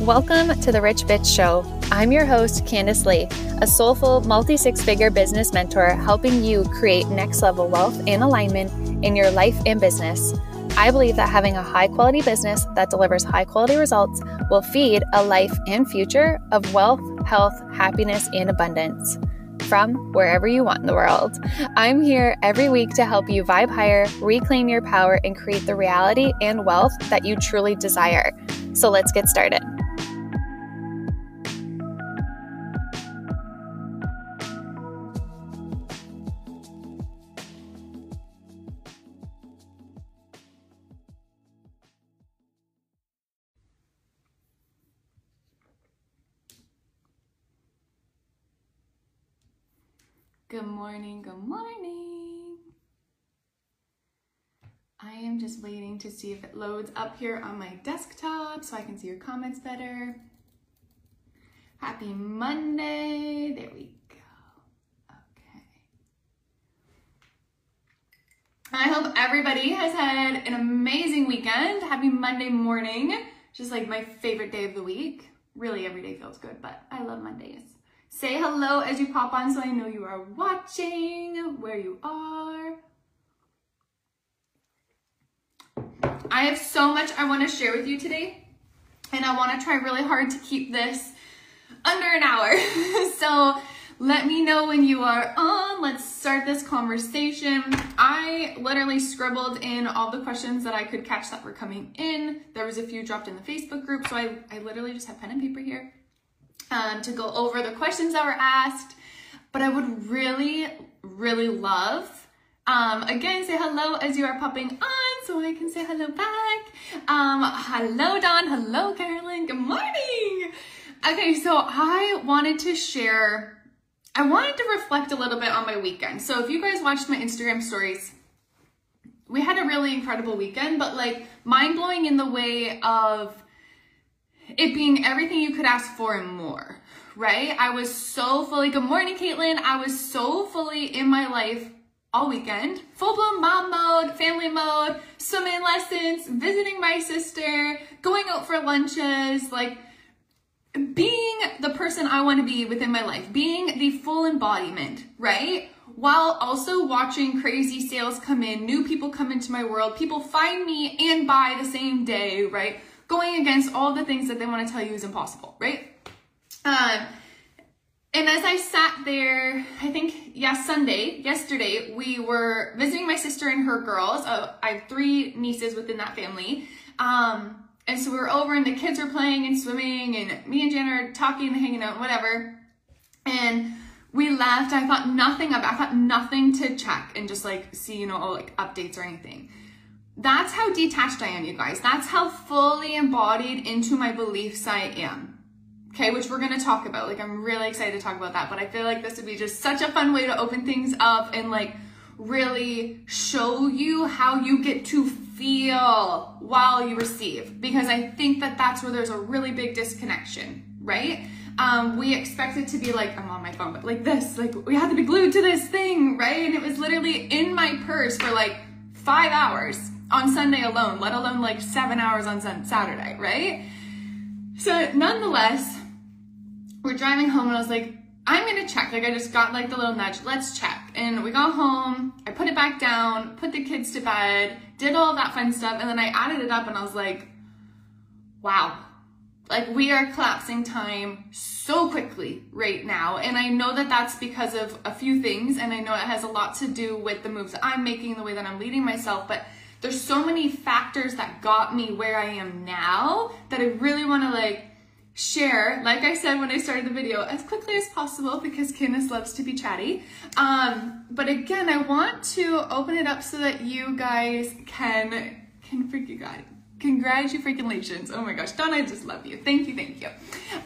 Welcome to the Rich Bitch Show. I'm your host, Kandice Lea, a soulful multi six figure business mentor helping you create next level wealth and alignment in your life and business. I believe that having a high quality business that delivers high quality results will feed a life and future of wealth, health, happiness, and abundance from wherever you want in the world. I'm here every week to help you vibe higher, reclaim your power, and create the reality and wealth that you truly desire. So let's get started. Good morning, good morning. I am just waiting to see if it loads up here on my desktop so I can see your comments better. Happy Monday. There we go. Okay. I hope everybody has had an amazing weekend. Happy Monday morning. Just like my favorite day of the week. Really, every day feels good, but I love Mondays. Say hello as you pop on so I know you are watching, where you are. I have so much I want to share with you today, and I want to try really hard to keep this under an hour. so let me know when you are on. Let's start this conversation. I literally scribbled in all the questions that I could catch that were coming in. There was a few dropped in the Facebook group, so I, I literally just have pen and paper here um, to go over the questions that were asked. But I would really, really love, um, again, say hello as you are popping on so I can say hello back. Um, hello, Dawn. Hello, Carolyn. Good morning. Okay, so I wanted to share, I wanted to reflect a little bit on my weekend. So if you guys watched my Instagram stories, we had a really incredible weekend, but like mind blowing in the way of it being everything you could ask for and more, right? I was so fully, good morning, Caitlin. I was so fully in my life all weekend, full blown mom mode, family mode, swimming lessons, visiting my sister, going out for lunches, like being the person I want to be within my life, being the full embodiment, right? While also watching crazy sales come in, new people come into my world, people find me and buy the same day, right? Going against all the things that they want to tell you is impossible, right? Um, and as I sat there, I think, yeah, Sunday, yesterday, we were visiting my sister and her girls. Uh, I have three nieces within that family. Um, and so we were over and the kids were playing and swimming and me and Jan are talking and hanging out, whatever. And we left. I thought nothing of I thought nothing to check and just like see, you know, like updates or anything. That's how detached I am, you guys. That's how fully embodied into my beliefs I am. Okay, which we're gonna talk about. Like, I'm really excited to talk about that, but I feel like this would be just such a fun way to open things up and like really show you how you get to feel while you receive. Because I think that that's where there's a really big disconnection, right? Um, we expect it to be like, I'm on my phone, but like this, like we had to be glued to this thing, right? And it was literally in my purse for like five hours on Sunday alone, let alone like seven hours on Saturday, right? So nonetheless, we're driving home and I was like, I'm gonna check. Like I just got like the little nudge, let's check. And we got home, I put it back down, put the kids to bed, did all that fun stuff, and then I added it up and I was like, wow. Like we are collapsing time so quickly right now. And I know that that's because of a few things. And I know it has a lot to do with the moves I'm making, the way that I'm leading myself. But there's so many factors that got me where I am now that I really want to like share, like I said when I started the video, as quickly as possible because Kandice loves to be chatty. Um, but again, I want to open it up so that you guys can, can freaking God, congratulations. Freaking legions. Oh my gosh, Dawn, I just love you. Thank you, thank you.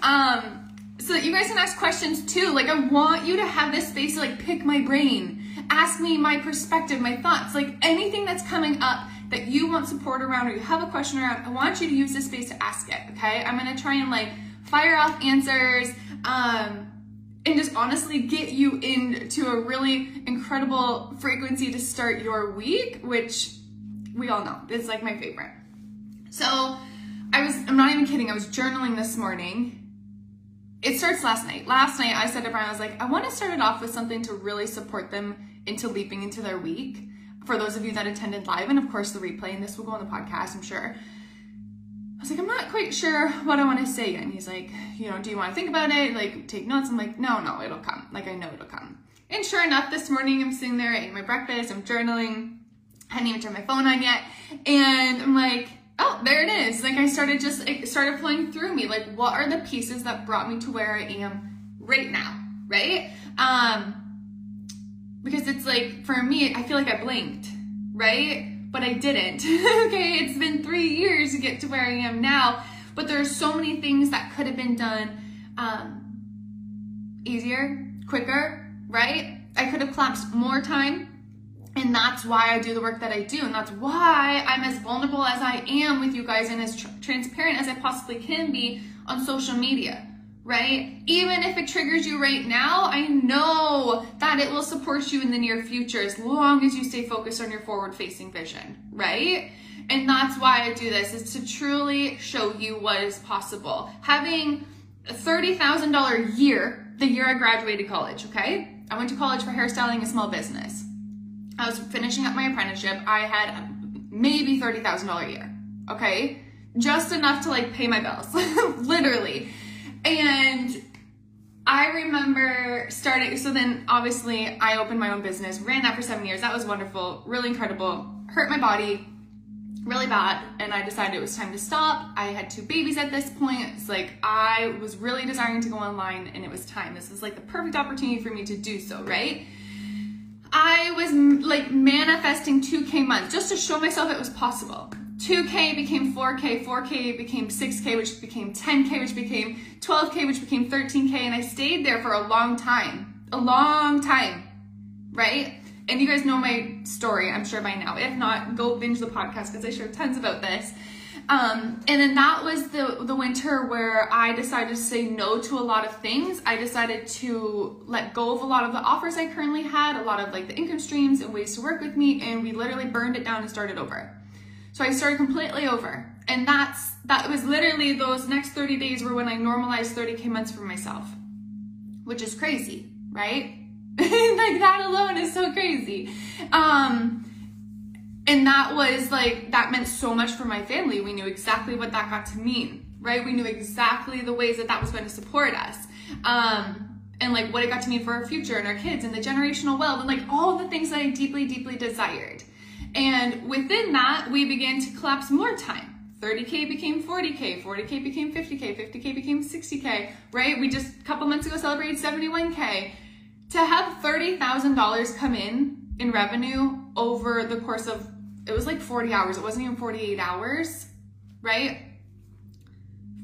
Um, so that you guys can ask questions too. Like I want you to have this space to like pick my brain ask me my perspective, my thoughts, like anything that's coming up that you want support around or you have a question around, I want you to use this space to ask it, okay? I'm gonna try and like fire off answers um, and just honestly get you into a really incredible frequency to start your week, which we all know is like my favorite. So I was, I'm not even kidding, I was journaling this morning. It starts last night. Last night I said to Brian, I was like, I want to start it off with something to really support them into leaping into their week. For those of you that attended live, and of course the replay, and this will go on the podcast, I'm sure. I was like, I'm not quite sure what I want to say. And he's like, you know, do you want to think about it? Like, take notes? I'm like, no, no, it'll come. Like, I know it'll come. And sure enough, this morning I'm sitting there, I ate my breakfast, I'm journaling. I hadn't even turned my phone on yet. And I'm like, oh, there it is. Like I started just, it started flowing through me. Like what are the pieces that brought me to where I am right now, right? Um, because it's like, for me, I feel like I blinked, right? But I didn't, okay? It's been three years to get to where I am now, but there are so many things that could have been done um, easier, quicker, right? I could have collapsed more time and that's why I do the work that I do. And that's why I'm as vulnerable as I am with you guys and as tr- transparent as I possibly can be on social media, right? Even if it triggers you right now, I know that it will support you in the near future as long as you stay focused on your forward facing vision, right? And that's why I do this is to truly show you what is possible. Having a $30,000 year, the year I graduated college, okay? I went to college for hairstyling and small business I was finishing up my apprenticeship. I had maybe $30,000 a year. Okay. Just enough to like pay my bills, literally. And I remember starting, so then obviously I opened my own business, ran that for seven years. That was wonderful, really incredible. Hurt my body really bad, and I decided it was time to stop. I had two babies at this point. It's like I was really desiring to go online, and it was time. This is like the perfect opportunity for me to do so, right? I was like manifesting 2K months just to show myself it was possible. 2K became 4K, 4K became 6K, which became 10K, which became 12K, which became 13K, and I stayed there for a long time. A long time, right? And you guys know my story, I'm sure by now. If not, go binge the podcast because I share tons about this. Um, and then that was the the winter where I decided to say no to a lot of things. I decided to let go of a lot of the offers I currently had, a lot of like the income streams and ways to work with me, and we literally burned it down and started over. So I started completely over. And that's that was literally those next 30 days were when I normalized 30k months for myself. Which is crazy, right? like that alone is so crazy. Um and that was like, that meant so much for my family. We knew exactly what that got to mean, right? We knew exactly the ways that that was going to support us. Um, and like what it got to mean for our future and our kids and the generational wealth and like all the things that I deeply, deeply desired. And within that, we began to collapse more time. 30K became 40K, 40K became 50K, 50K became 60K, right? We just a couple months ago celebrated 71K. To have $30,000 come in in revenue over the course of it was like 40 hours. It wasn't even 48 hours, right?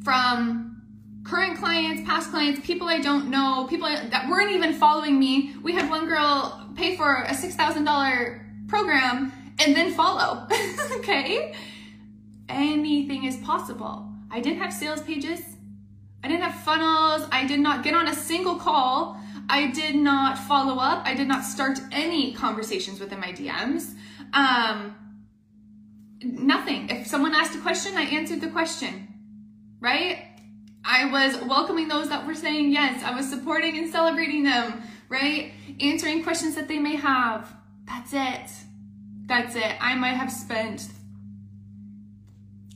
From current clients, past clients, people I don't know, people that weren't even following me. We had one girl pay for a $6,000 program and then follow, okay? Anything is possible. I didn't have sales pages. I didn't have funnels. I did not get on a single call. I did not follow up. I did not start any conversations within my DMs. Um, nothing. If someone asked a question, I answered the question, right? I was welcoming those that were saying yes. I was supporting and celebrating them, right? Answering questions that they may have. That's it. That's it. I might have spent,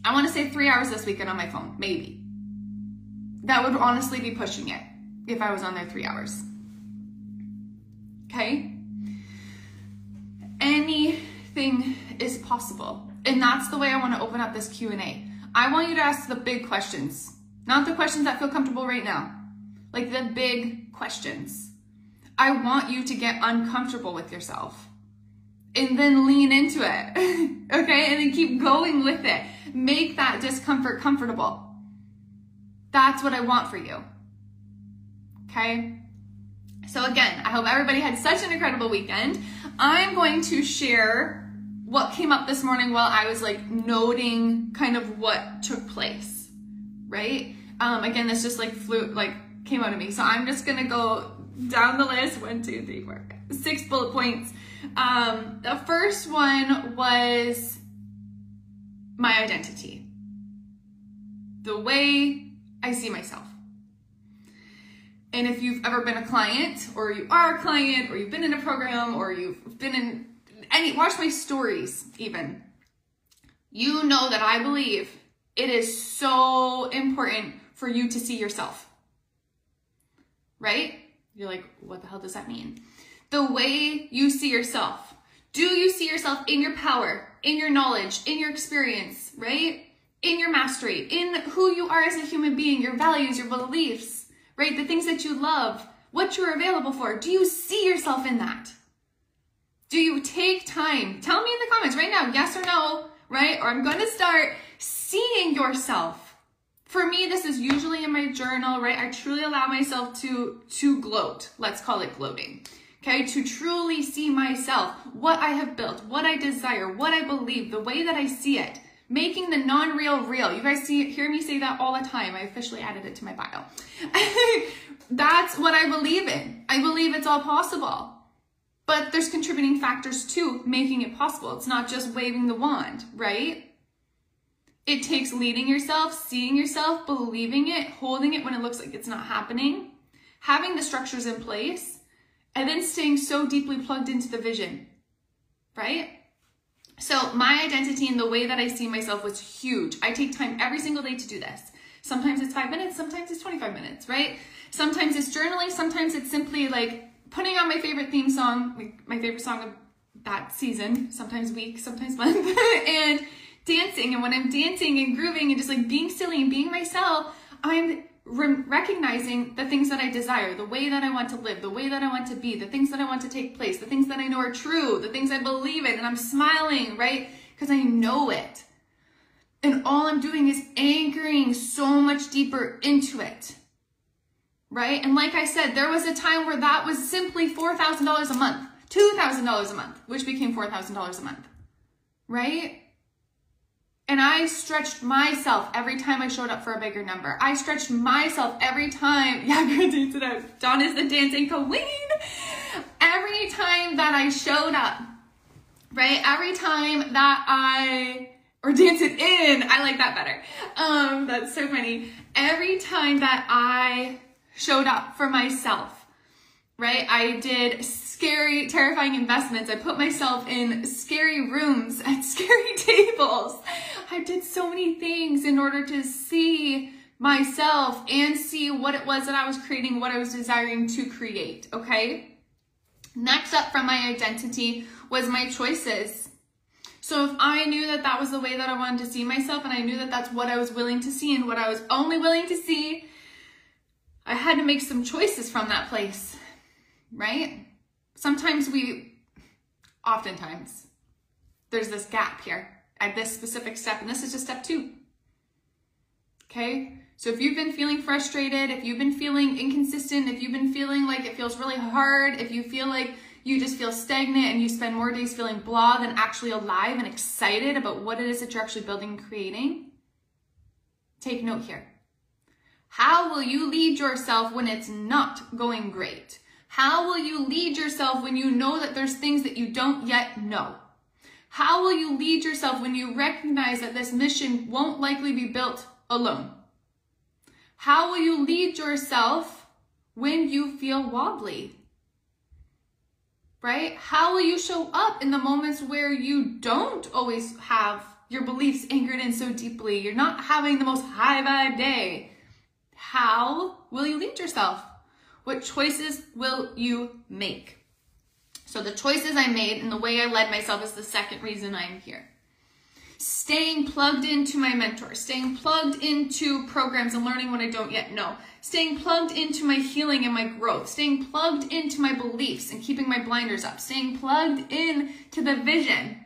I want to say three hours this weekend on my phone, maybe. That would honestly be pushing it if I was on there three hours. Okay? Anything is possible. And that's the way I want to open up this Q&A. I want you to ask the big questions, not the questions that feel comfortable right now. Like the big questions. I want you to get uncomfortable with yourself and then lean into it. okay? And then keep going with it. Make that discomfort comfortable. That's what I want for you. Okay? So again, I hope everybody had such an incredible weekend. I'm going to share what came up this morning while I was like noting kind of what took place, right? Um, again, this just like flew, like came out of me. So I'm just gonna go down the list, one, two, three, four, six bullet points. Um, the first one was my identity, the way I see myself. And if you've ever been a client, or you are a client, or you've been in a program, or you've been in any, watch my stories even, you know that I believe it is so important for you to see yourself. Right? You're like, what the hell does that mean? The way you see yourself. Do you see yourself in your power, in your knowledge, in your experience, right? In your mastery, in who you are as a human being, your values, your beliefs, right? The things that you love, what you're available for. Do you see yourself in that? Do you take time? Tell me in the comments right now, yes or no, right? Or I'm going to start seeing yourself. For me, this is usually in my journal, right? I truly allow myself to, to gloat. Let's call it gloating. Okay, to truly see myself, what I have built, what I desire, what I believe, the way that I see it, making the non-real real. You guys see, hear me say that all the time. I officially added it to my bio. That's what I believe in. I believe it's all possible. But there's contributing factors to making it possible. It's not just waving the wand, right? It takes leading yourself, seeing yourself, believing it, holding it when it looks like it's not happening, having the structures in place, and then staying so deeply plugged into the vision, right? So my identity and the way that I see myself was huge. I take time every single day to do this. Sometimes it's five minutes, sometimes it's 25 minutes, right? Sometimes it's journaling, sometimes it's simply like putting on my favorite theme song, like my favorite song of that season, sometimes week, sometimes month, and dancing. And when I'm dancing and grooving and just like being silly and being myself, I'm re- recognizing the things that I desire, the way that I want to live, the way that I want to be, the things that I want to take place, the things that I know are true, the things I believe in, and I'm smiling, right? Because I know it. And all I'm doing is anchoring so much deeper into it. Right? And like I said, there was a time where that was simply $4,000 a month, $2,000 a month, which became $4,000 a month. Right? And I stretched myself every time I showed up for a bigger number. I stretched myself every time. Yeah, good dance it out. Dawn is the dancing queen. Every time that I showed up, right? Every time that I, or dance it in, I like that better. Um, that's so funny. Every time that I showed up for myself, right? I did scary, terrifying investments. I put myself in scary rooms at scary tables. I did so many things in order to see myself and see what it was that I was creating, what I was desiring to create, okay? Next up from my identity was my choices. So if I knew that that was the way that I wanted to see myself and I knew that that's what I was willing to see and what I was only willing to see, I had to make some choices from that place, right? Sometimes we, oftentimes, there's this gap here at this specific step, and this is just step two. Okay? So if you've been feeling frustrated, if you've been feeling inconsistent, if you've been feeling like it feels really hard, if you feel like you just feel stagnant and you spend more days feeling blah than actually alive and excited about what it is that you're actually building and creating, take note here. How will you lead yourself when it's not going great? How will you lead yourself when you know that there's things that you don't yet know? How will you lead yourself when you recognize that this mission won't likely be built alone? How will you lead yourself when you feel wobbly? Right? How will you show up in the moments where you don't always have your beliefs anchored in so deeply? You're not having the most high vibe day. How will you lead yourself? What choices will you make? So the choices I made and the way I led myself is the second reason I'm here. Staying plugged into my mentor, staying plugged into programs and learning what I don't yet know, staying plugged into my healing and my growth, staying plugged into my beliefs and keeping my blinders up, staying plugged in to the vision.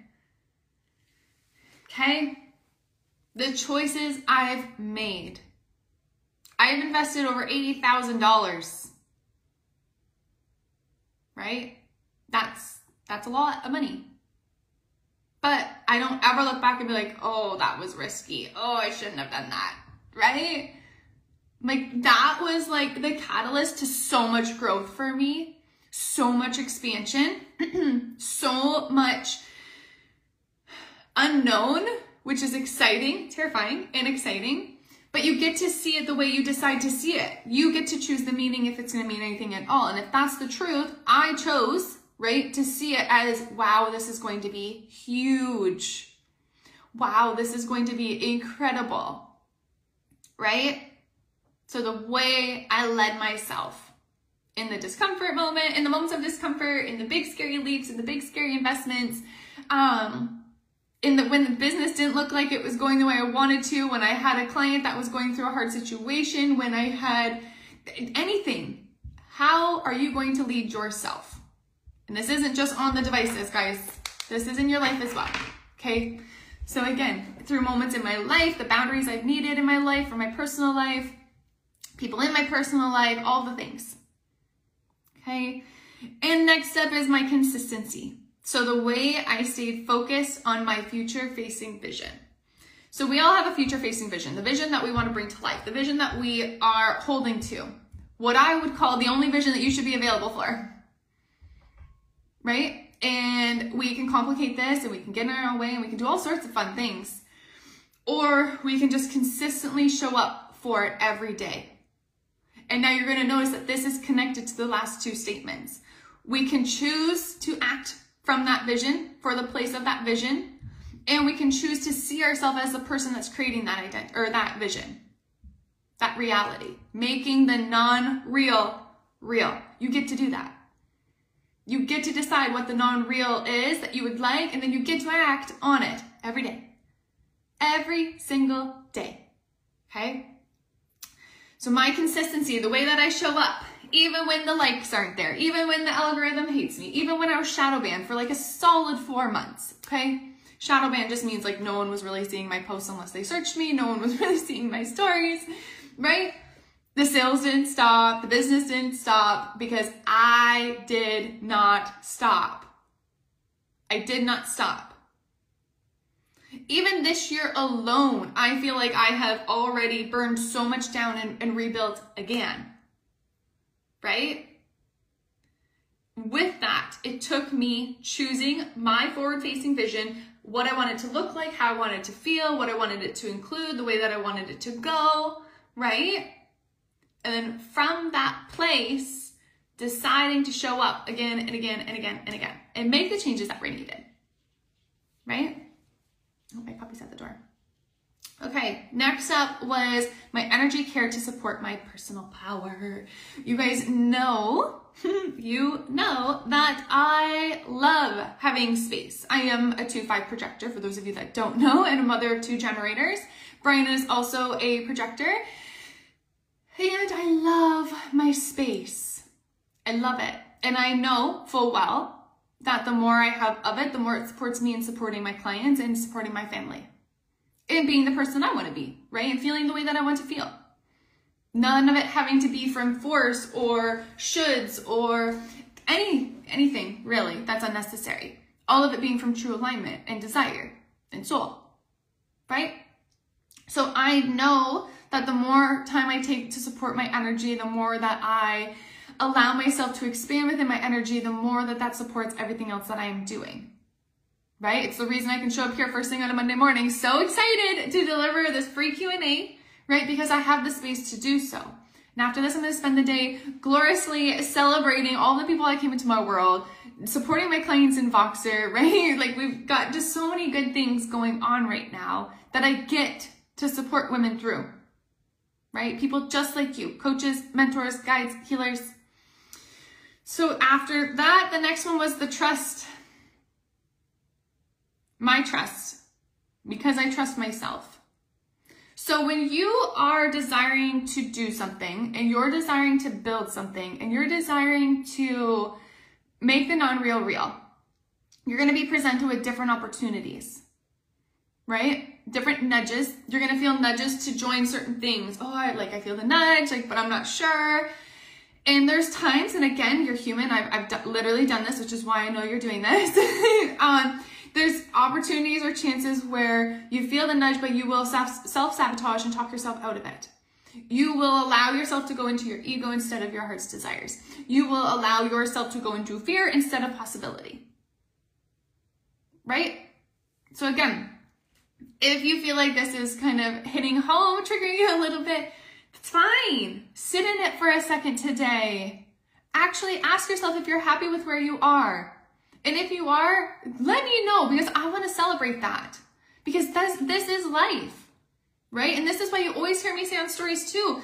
Okay? The choices I've made. I have invested over $80,000. Right? That's that's a lot of money. But I don't ever look back and be like, oh, that was risky. Oh, I shouldn't have done that. Right? Like that was like the catalyst to so much growth for me, so much expansion, so much unknown, which is exciting, terrifying, and exciting. But you get to see it the way you decide to see it. You get to choose the meaning if it's going to mean anything at all. And if that's the truth, I chose, right, to see it as, wow, this is going to be huge. Wow, this is going to be incredible, right? So the way I led myself in the discomfort moment, in the moments of discomfort, in the big scary leaps, in the big scary investments, um, in the when the business didn't look like it was going the way I wanted to, when I had a client that was going through a hard situation, when I had anything, how are you going to lead yourself? And this isn't just on the devices, guys. This is in your life as well. Okay? So again, through moments in my life, the boundaries I've needed in my life, for my personal life, people in my personal life, all the things. Okay? And next step is my consistency. So the way I stayed focused on my future facing vision. So we all have a future facing vision, the vision that we want to bring to life, the vision that we are holding to. What I would call the only vision that you should be available for. Right? And we can complicate this and we can get in our own way and we can do all sorts of fun things. Or we can just consistently show up for it every day. And now you're going to notice that this is connected to the last two statements. We can choose to act from that vision, for the place of that vision, and we can choose to see ourselves as the person that's creating that identity or that vision, that reality, making the non-real real. You get to do that. You get to decide what the non-real is that you would like, and then you get to act on it every day. Every single day. Okay? So my consistency, the way that I show up, even when the likes aren't there, even when the algorithm hates me, even when I was shadow banned for like a solid four months, okay? Shadow ban just means like no one was really seeing my posts unless they searched me, no one was really seeing my stories, right? The sales didn't stop, the business didn't stop because I did not stop. I did not stop. Even this year alone, I feel like I have already burned so much down and, and rebuilt again right? With that, it took me choosing my forward facing vision, what I wanted to look like, how I wanted to feel, what I wanted it to include, the way that I wanted it to go, right? And then from that place, deciding to show up again and again and again and again and make the changes that were needed, right? Oh, my puppy's at the door. Okay, next up was my energy care to support my personal power. You guys know, you know that I love having space. I am a 2-5 projector for those of you that don't know and a mother of two generators. Brian is also a projector. And I love my space. I love it. And I know full well that the more I have of it, the more it supports me in supporting my clients and supporting my family and being the person I want to be, right? And feeling the way that I want to feel. None of it having to be from force or shoulds or any anything really that's unnecessary. All of it being from true alignment and desire and soul, right? So I know that the more time I take to support my energy, the more that I allow myself to expand within my energy, the more that that supports everything else that I am doing right? It's the reason I can show up here first thing on a Monday morning, so excited to deliver this free Q&A, right? Because I have the space to do so. And after this, I'm going to spend the day gloriously celebrating all the people that came into my world, supporting my clients in Voxer, right? Like we've got just so many good things going on right now that I get to support women through, right? People just like you, coaches, mentors, guides, healers. So after that, the next one was the trust my trust because I trust myself. So when you are desiring to do something and you're desiring to build something and you're desiring to make the non-real real, you're going to be presented with different opportunities, right? Different nudges. You're going to feel nudges to join certain things. Oh, I like, I feel the nudge, like, but I'm not sure. And there's times, and again, you're human. I've, I've literally done this, which is why I know you're doing this. um, there's opportunities or chances where you feel the nudge, but you will self-sabotage and talk yourself out of it. You will allow yourself to go into your ego instead of your heart's desires. You will allow yourself to go into fear instead of possibility. Right? So again, If you feel like this is kind of hitting home, triggering you a little bit, it's fine. Sit in it for a second today. Actually ask yourself if you're happy with where you are. And if you are, let me know because I want to celebrate that. Because this, this is life, right? And this is why you always hear me say on stories too.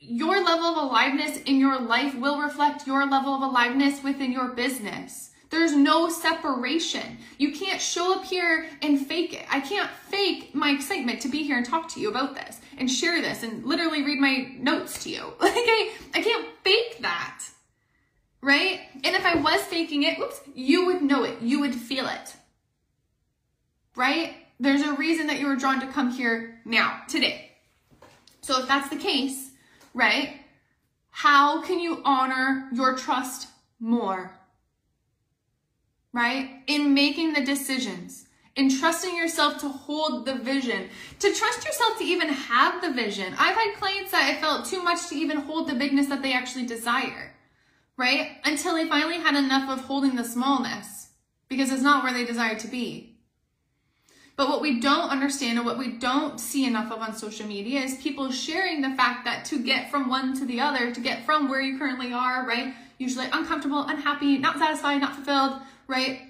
Your level of aliveness in your life will reflect your level of aliveness within your business. There's no separation. You can't show up here and fake it. I can't fake my excitement to be here and talk to you about this and share this and literally read my notes to you. Like I, I can't fake that. Right? And if I was faking it, oops, you would know it. You would feel it. Right? There's a reason that you were drawn to come here now, today. So if that's the case, right? How can you honor your trust more? right? In making the decisions, in trusting yourself to hold the vision, to trust yourself to even have the vision. I've had clients that I felt too much to even hold the bigness that they actually desire, right? Until they finally had enough of holding the smallness because it's not where they desire to be. But what we don't understand and what we don't see enough of on social media is people sharing the fact that to get from one to the other, to get from where you currently are, right? Usually uncomfortable, unhappy, not satisfied, not fulfilled, right?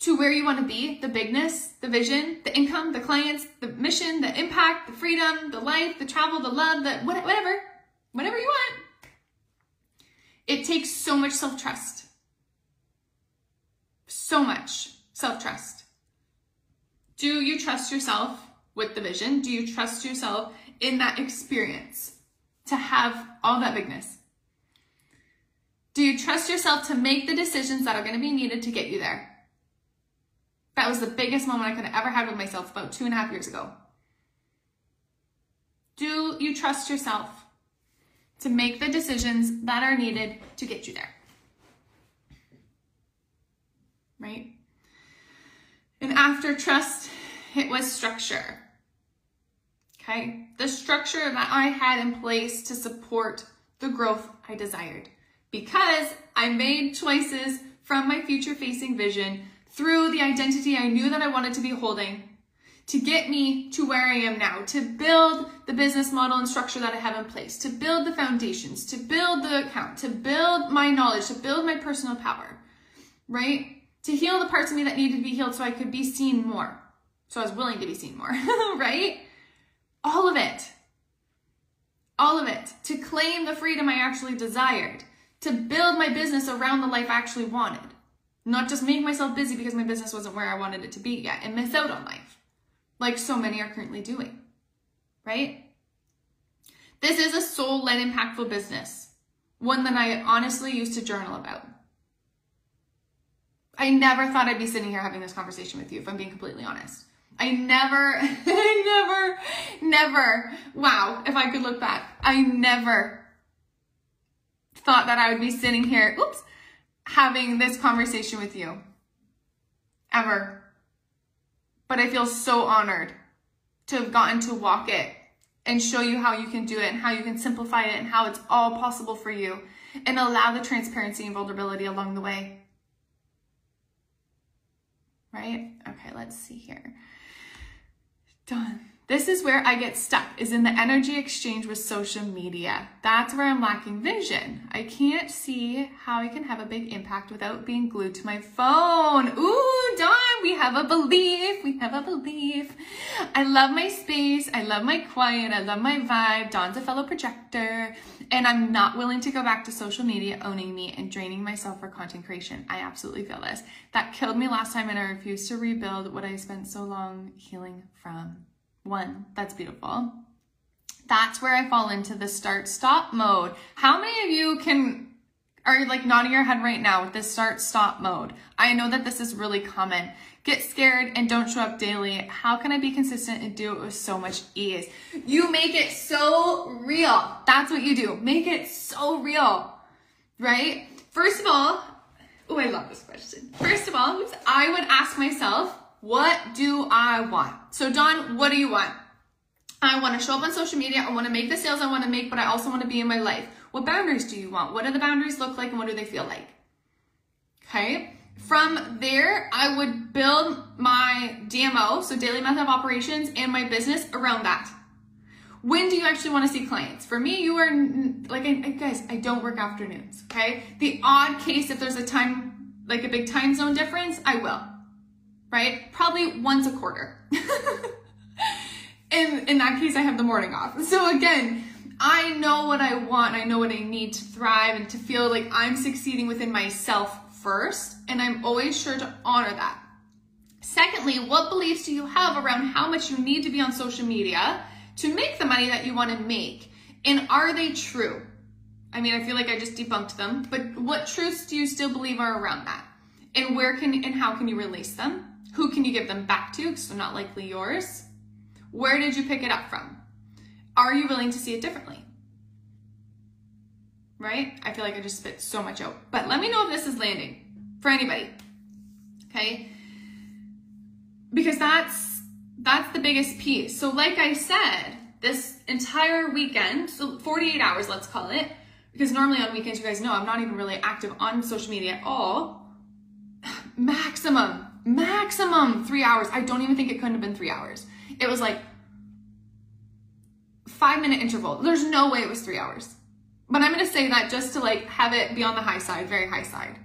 To where you want to be, the bigness, the vision, the income, the clients, the mission, the impact, the freedom, the life, the travel, the love, the whatever, whatever you want. It takes so much self-trust. So much self-trust. Do you trust yourself with the vision? Do you trust yourself in that experience to have all that bigness? Do you trust yourself to make the decisions that are going to be needed to get you there? That was the biggest moment I could have ever had with myself about two and a half years ago. Do you trust yourself to make the decisions that are needed to get you there? Right? And after trust, it was structure. Okay? The structure that I had in place to support the growth I desired because I made choices from my future facing vision through the identity I knew that I wanted to be holding to get me to where I am now, to build the business model and structure that I have in place, to build the foundations, to build the account, to build my knowledge, to build my personal power, right? To heal the parts of me that needed to be healed so I could be seen more. So I was willing to be seen more, right? All of it. All of it. To claim the freedom I actually desired to build my business around the life I actually wanted. Not just make myself busy because my business wasn't where I wanted it to be yet and miss out on life, like so many are currently doing, right? This is a soul led impactful business, one that I honestly used to journal about. I never thought I'd be sitting here having this conversation with you, if I'm being completely honest. I never, I never, never, wow, if I could look back, I never thought that I would be sitting here, oops, having this conversation with you. Ever. But I feel so honored to have gotten to walk it and show you how you can do it and how you can simplify it and how it's all possible for you and allow the transparency and vulnerability along the way. Right? Okay, let's see here. Done. This is where I get stuck, is in the energy exchange with social media. That's where I'm lacking vision. I can't see how I can have a big impact without being glued to my phone. Ooh, Dawn, we have a belief. We have a belief. I love my space. I love my quiet. I love my vibe. Dawn's a fellow projector. And I'm not willing to go back to social media owning me and draining myself for content creation. I absolutely feel this. That killed me last time and I refuse to rebuild what I spent so long healing from. One, that's beautiful. That's where I fall into the start stop mode. How many of you can are like nodding your head right now with this start stop mode? I know that this is really common. Get scared and don't show up daily. How can I be consistent and do it with so much ease? You make it so real. That's what you do. Make it so real, right? First of all, oh, I love this question. First of all, I would ask myself, what do I want? So Dawn, what do you want? I want to show up on social media. I want to make the sales I want to make, but I also want to be in my life. What boundaries do you want? What do the boundaries look like and what do they feel like? Okay. From there, I would build my DMO, so daily method of operations, and my business around that. When do you actually want to see clients? For me, you are like, I, guys, I don't work afternoons, okay? The odd case, if there's a time, like a big time zone difference, I will, right? Probably once a quarter. in, in that case, I have the morning off. So again, I know what I want. I know what I need to thrive and to feel like I'm succeeding within myself first, and I'm always sure to honor that. Secondly, what beliefs do you have around how much you need to be on social media to make the money that you want to make? And are they true? I mean, I feel like I just debunked them, but what truths do you still believe are around that? And where can and how can you release them? Who can you give them back to? So not likely yours. Where did you pick it up from? Are you willing to see it differently? right? I feel like I just spit so much out. But let me know if this is landing for anybody. Okay? Because that's that's the biggest piece. So like I said, this entire weekend, so 48 hours let's call it, because normally on weekends you guys know I'm not even really active on social media at all. Maximum, maximum 3 hours. I don't even think it couldn't have been 3 hours. It was like 5 minute interval. There's no way it was 3 hours. But I'm to say that just to like have it be on the high side, very high side.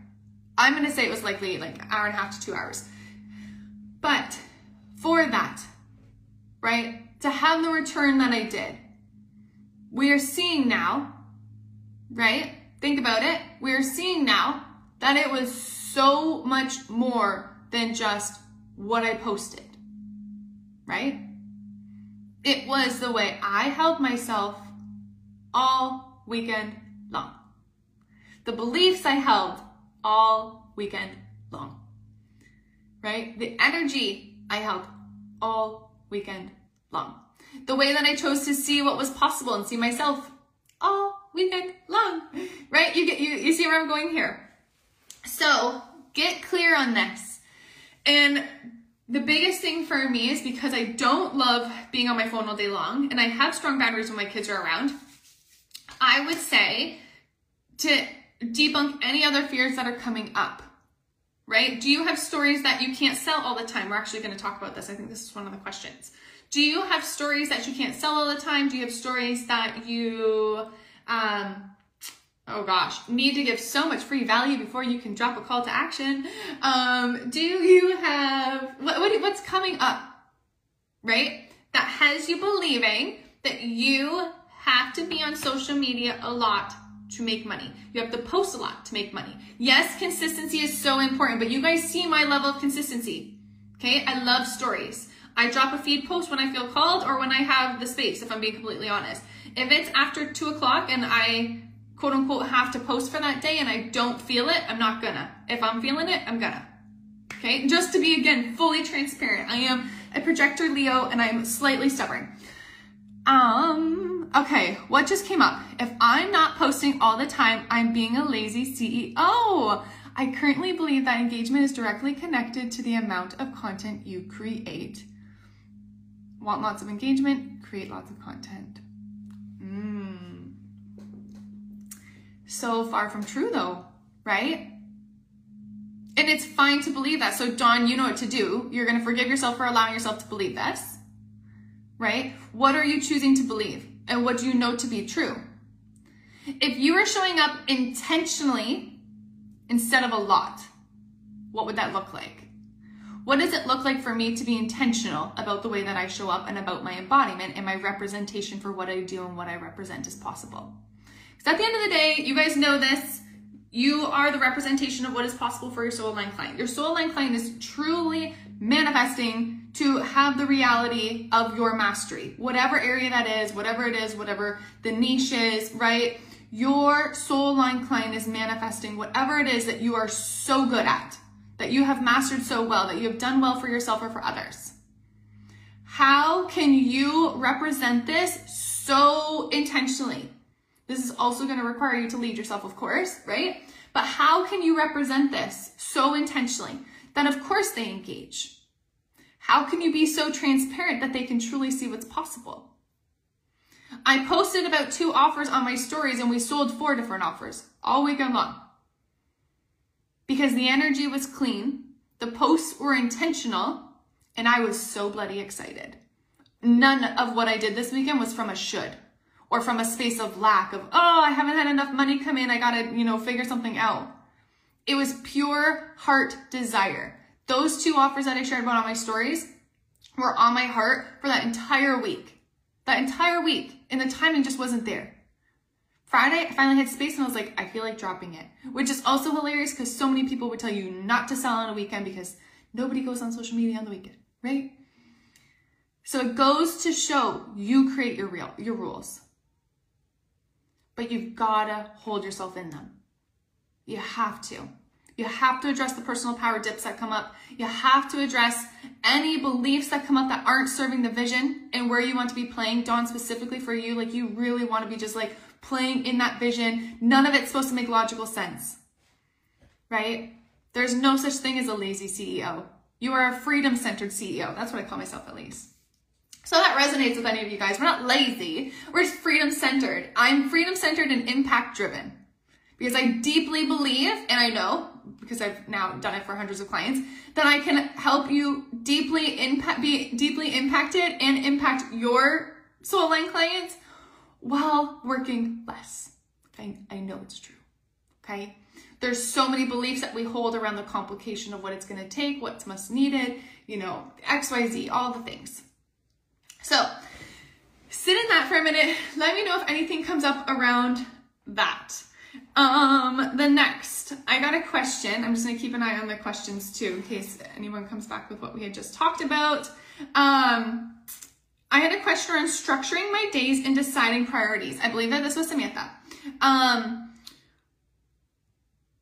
I'm to say it was likely like an hour and a half to two hours. But for that, right, to have the return that I did, we are seeing now, right? Think about it. We are seeing now that it was so much more than just what I posted, right? It was the way I held myself all weekend long. The beliefs I held all weekend long, right? The energy I held all weekend long. The way that I chose to see what was possible and see myself all weekend long, right? You get, you, you see where I'm going here. So get clear on this. And the biggest thing for me is because I don't love being on my phone all day long and I have strong boundaries when my kids are around. I would say to debunk any other fears that are coming up, right? Do you have stories that you can't sell all the time? We're actually going to talk about this. I think this is one of the questions. Do you have stories that you can't sell all the time? Do you have stories that you, um, oh gosh, need to give so much free value before you can drop a call to action? Um, do you have, what, what, what's coming up, right? That has you believing that you have to be on social media a lot to make money. You have to post a lot to make money. Yes, consistency is so important, but you guys see my level of consistency. Okay, I love stories. I drop a feed post when I feel called or when I have the space, if I'm being completely honest. If it's after two o'clock and I quote unquote have to post for that day and I don't feel it, I'm not gonna. If I'm feeling it, I'm gonna. Okay, just to be again fully transparent. I am a projector Leo and I'm slightly stubborn. Um, okay, what just came up? If I'm not posting all the time, I'm being a lazy CEO. I currently believe that engagement is directly connected to the amount of content you create. Want lots of engagement? Create lots of content. Mm. So far from true though, right? And it's fine to believe that. So Dawn, you know what to do. You're going to forgive yourself for allowing yourself to believe this right? What are you choosing to believe? And what do you know to be true? If you are showing up intentionally instead of a lot, what would that look like? What does it look like for me to be intentional about the way that I show up and about my embodiment and my representation for what I do and what I represent as possible? Because at the end of the day, you guys know this, you are the representation of what is possible for your soul line client. Your soul line client is truly manifesting to have the reality of your mastery, whatever area that is, whatever it is, whatever the niche is, right? Your soul line client is manifesting whatever it is that you are so good at, that you have mastered so well, that you have done well for yourself or for others. How can you represent this so intentionally? This is also going to require you to lead yourself, of course, right? But how can you represent this so intentionally? Then, of course, they engage. How can you be so transparent that they can truly see what's possible? I posted about two offers on my stories and we sold four different offers all weekend long. because the energy was clean, the posts were intentional, and I was so bloody excited. None of what I did this weekend was from a should or from a space of lack of, oh, I haven't had enough money come in. I got to, you know, figure something out. It was pure heart desire. Those two offers that I shared about on my stories were on my heart for that entire week. That entire week. And the timing just wasn't there. Friday, I finally had space and I was like, I feel like dropping it. Which is also hilarious because so many people would tell you not to sell on a weekend because nobody goes on social media on the weekend, right? So it goes to show you create your real your rules. But you've gotta hold yourself in them. You have to. You have to address the personal power dips that come up. You have to address any beliefs that come up that aren't serving the vision and where you want to be playing. Dawn, specifically for you, like you really want to be just like playing in that vision. None of it's supposed to make logical sense, right? There's no such thing as a lazy CEO. You are a freedom centered CEO. That's what I call myself, at least. So that resonates with any of you guys. We're not lazy, we're freedom centered. I'm freedom centered and impact driven because I deeply believe, and I know because I've now done it for hundreds of clients, that I can help you deeply impact, be deeply impacted and impact your soul line clients while working less. Okay, I know it's true. Okay, there's so many beliefs that we hold around the complication of what it's going to take, what's most needed, you know, X, Y, Z, all the things. So sit in that for a minute. Let me know if anything comes up around that. Um, the next, I got a question. I'm just gonna keep an eye on the questions too in case anyone comes back with what we had just talked about. Um, I had a question around structuring my days and deciding priorities. I believe that this was Samantha. Um,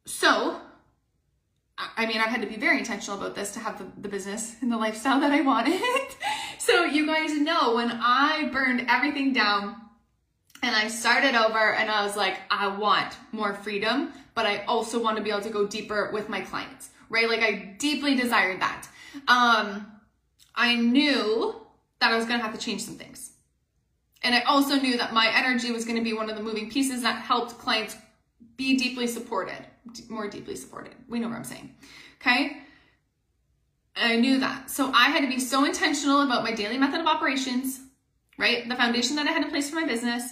so, I mean, I've had to be very intentional about this to have the, the business and the lifestyle that I wanted. so you guys know when I burned everything down and I started over and I was like, I want more freedom, but I also want to be able to go deeper with my clients, right? Like I deeply desired that. Um, I knew that I was going to have to change some things. And I also knew that my energy was going to be one of the moving pieces that helped clients be deeply supported, more deeply supported. We know what I'm saying. Okay. I knew that. So I had to be so intentional about my daily method of operations, right? The foundation that I had in place for my business,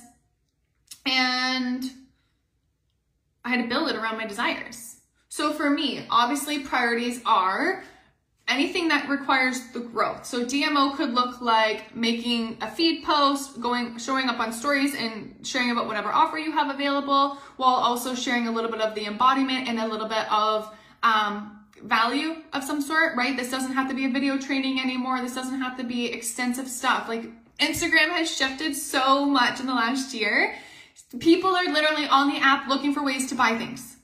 and I had to build it around my desires. So for me, obviously priorities are anything that requires the growth. So DMO could look like making a feed post, going showing up on stories and sharing about whatever offer you have available, while also sharing a little bit of the embodiment and a little bit of um, value of some sort, right? This doesn't have to be a video training anymore. This doesn't have to be extensive stuff. Like Instagram has shifted so much in the last year People are literally on the app looking for ways to buy things,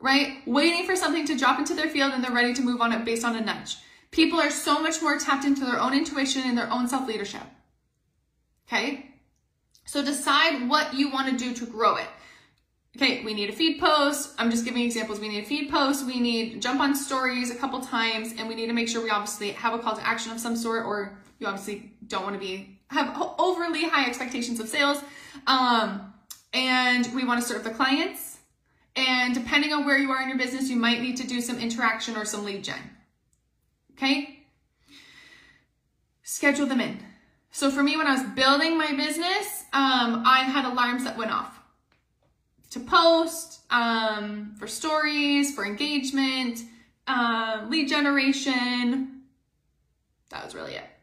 right? Waiting for something to drop into their field and they're ready to move on it based on a nudge. People are so much more tapped into their own intuition and their own self leadership. Okay? So decide what you want to do to grow it. Okay, we need a feed post. I'm just giving examples. We need a feed post. We need jump on stories a couple times, and we need to make sure we obviously have a call to action of some sort, or you obviously don't want to be have overly high expectations of sales. Um, and we want to serve the clients. And depending on where you are in your business, you might need to do some interaction or some lead gen. Okay? Schedule them in. So for me, when I was building my business, um, I had alarms that went off to post, um, for stories, for engagement, uh, lead generation. That was really it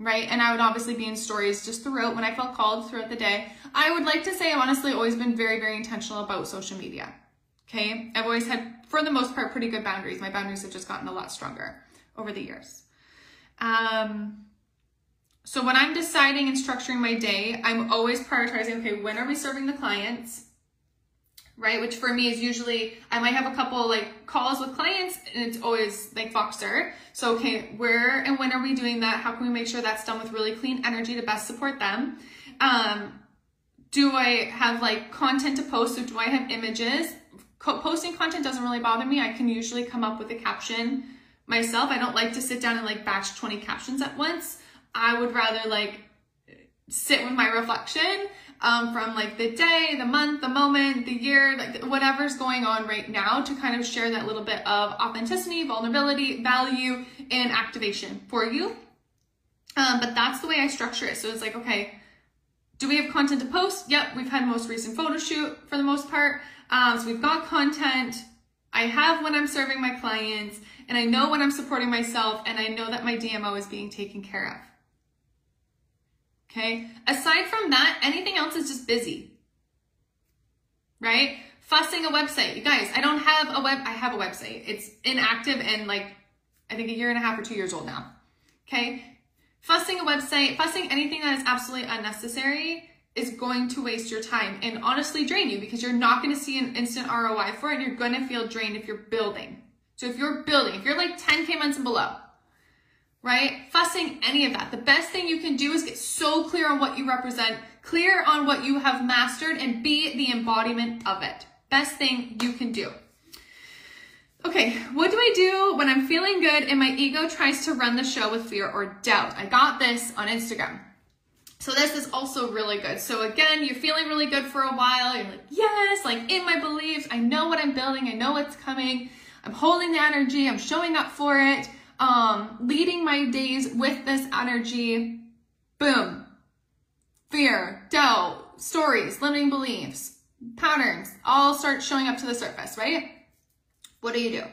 right? And I would obviously be in stories just throughout when I felt called throughout the day. I would like to say I've honestly always been very, very intentional about social media. Okay. I've always had, for the most part, pretty good boundaries. My boundaries have just gotten a lot stronger over the years. Um, so when I'm deciding and structuring my day, I'm always prioritizing, okay, when are we serving the clients? Right? Which for me is usually, I might have a couple like calls with clients and it's always like Voxer. So, okay, where and when are we doing that? How can we make sure that's done with really clean energy to best support them? Um, do I have like content to post? So do I have images? Co- posting content doesn't really bother me. I can usually come up with a caption myself. I don't like to sit down and like batch 20 captions at once. I would rather like sit with my reflection um, from like the day, the month, the moment, the year, like whatever's going on right now to kind of share that little bit of authenticity, vulnerability, value, and activation for you. Um, but that's the way I structure it. So it's like, okay, do we have content to post? Yep, we've had most recent photo shoot for the most part. Um, so we've got content. I have when I'm serving my clients, and I know when I'm supporting myself, and I know that my DMO is being taken care of. Okay. Aside from that, anything else is just busy. Right? Fussing a website. You guys, I don't have a web, I have a website. It's inactive and like, I think a year and a half or two years old now. Okay. Fussing a website, fussing anything that is absolutely unnecessary is going to waste your time and honestly drain you because you're not going to see an instant ROI for it and you're going to feel drained if you're building. So if you're building, if you're like 10K months and below, right? Fussing any of that. The best thing you can do is get so clear on what you represent, clear on what you have mastered, and be the embodiment of it. Best thing you can do. Okay, what do I do when I'm feeling good and my ego tries to run the show with fear or doubt? I got this on Instagram. So this is also really good. So again, you're feeling really good for a while. You're like, yes, like in my beliefs, I know what I'm building. I know what's coming. I'm holding the energy. I'm showing up for it um, leading my days with this energy, boom, fear, doubt, stories, limiting beliefs, patterns all start showing up to the surface, right? What do you do?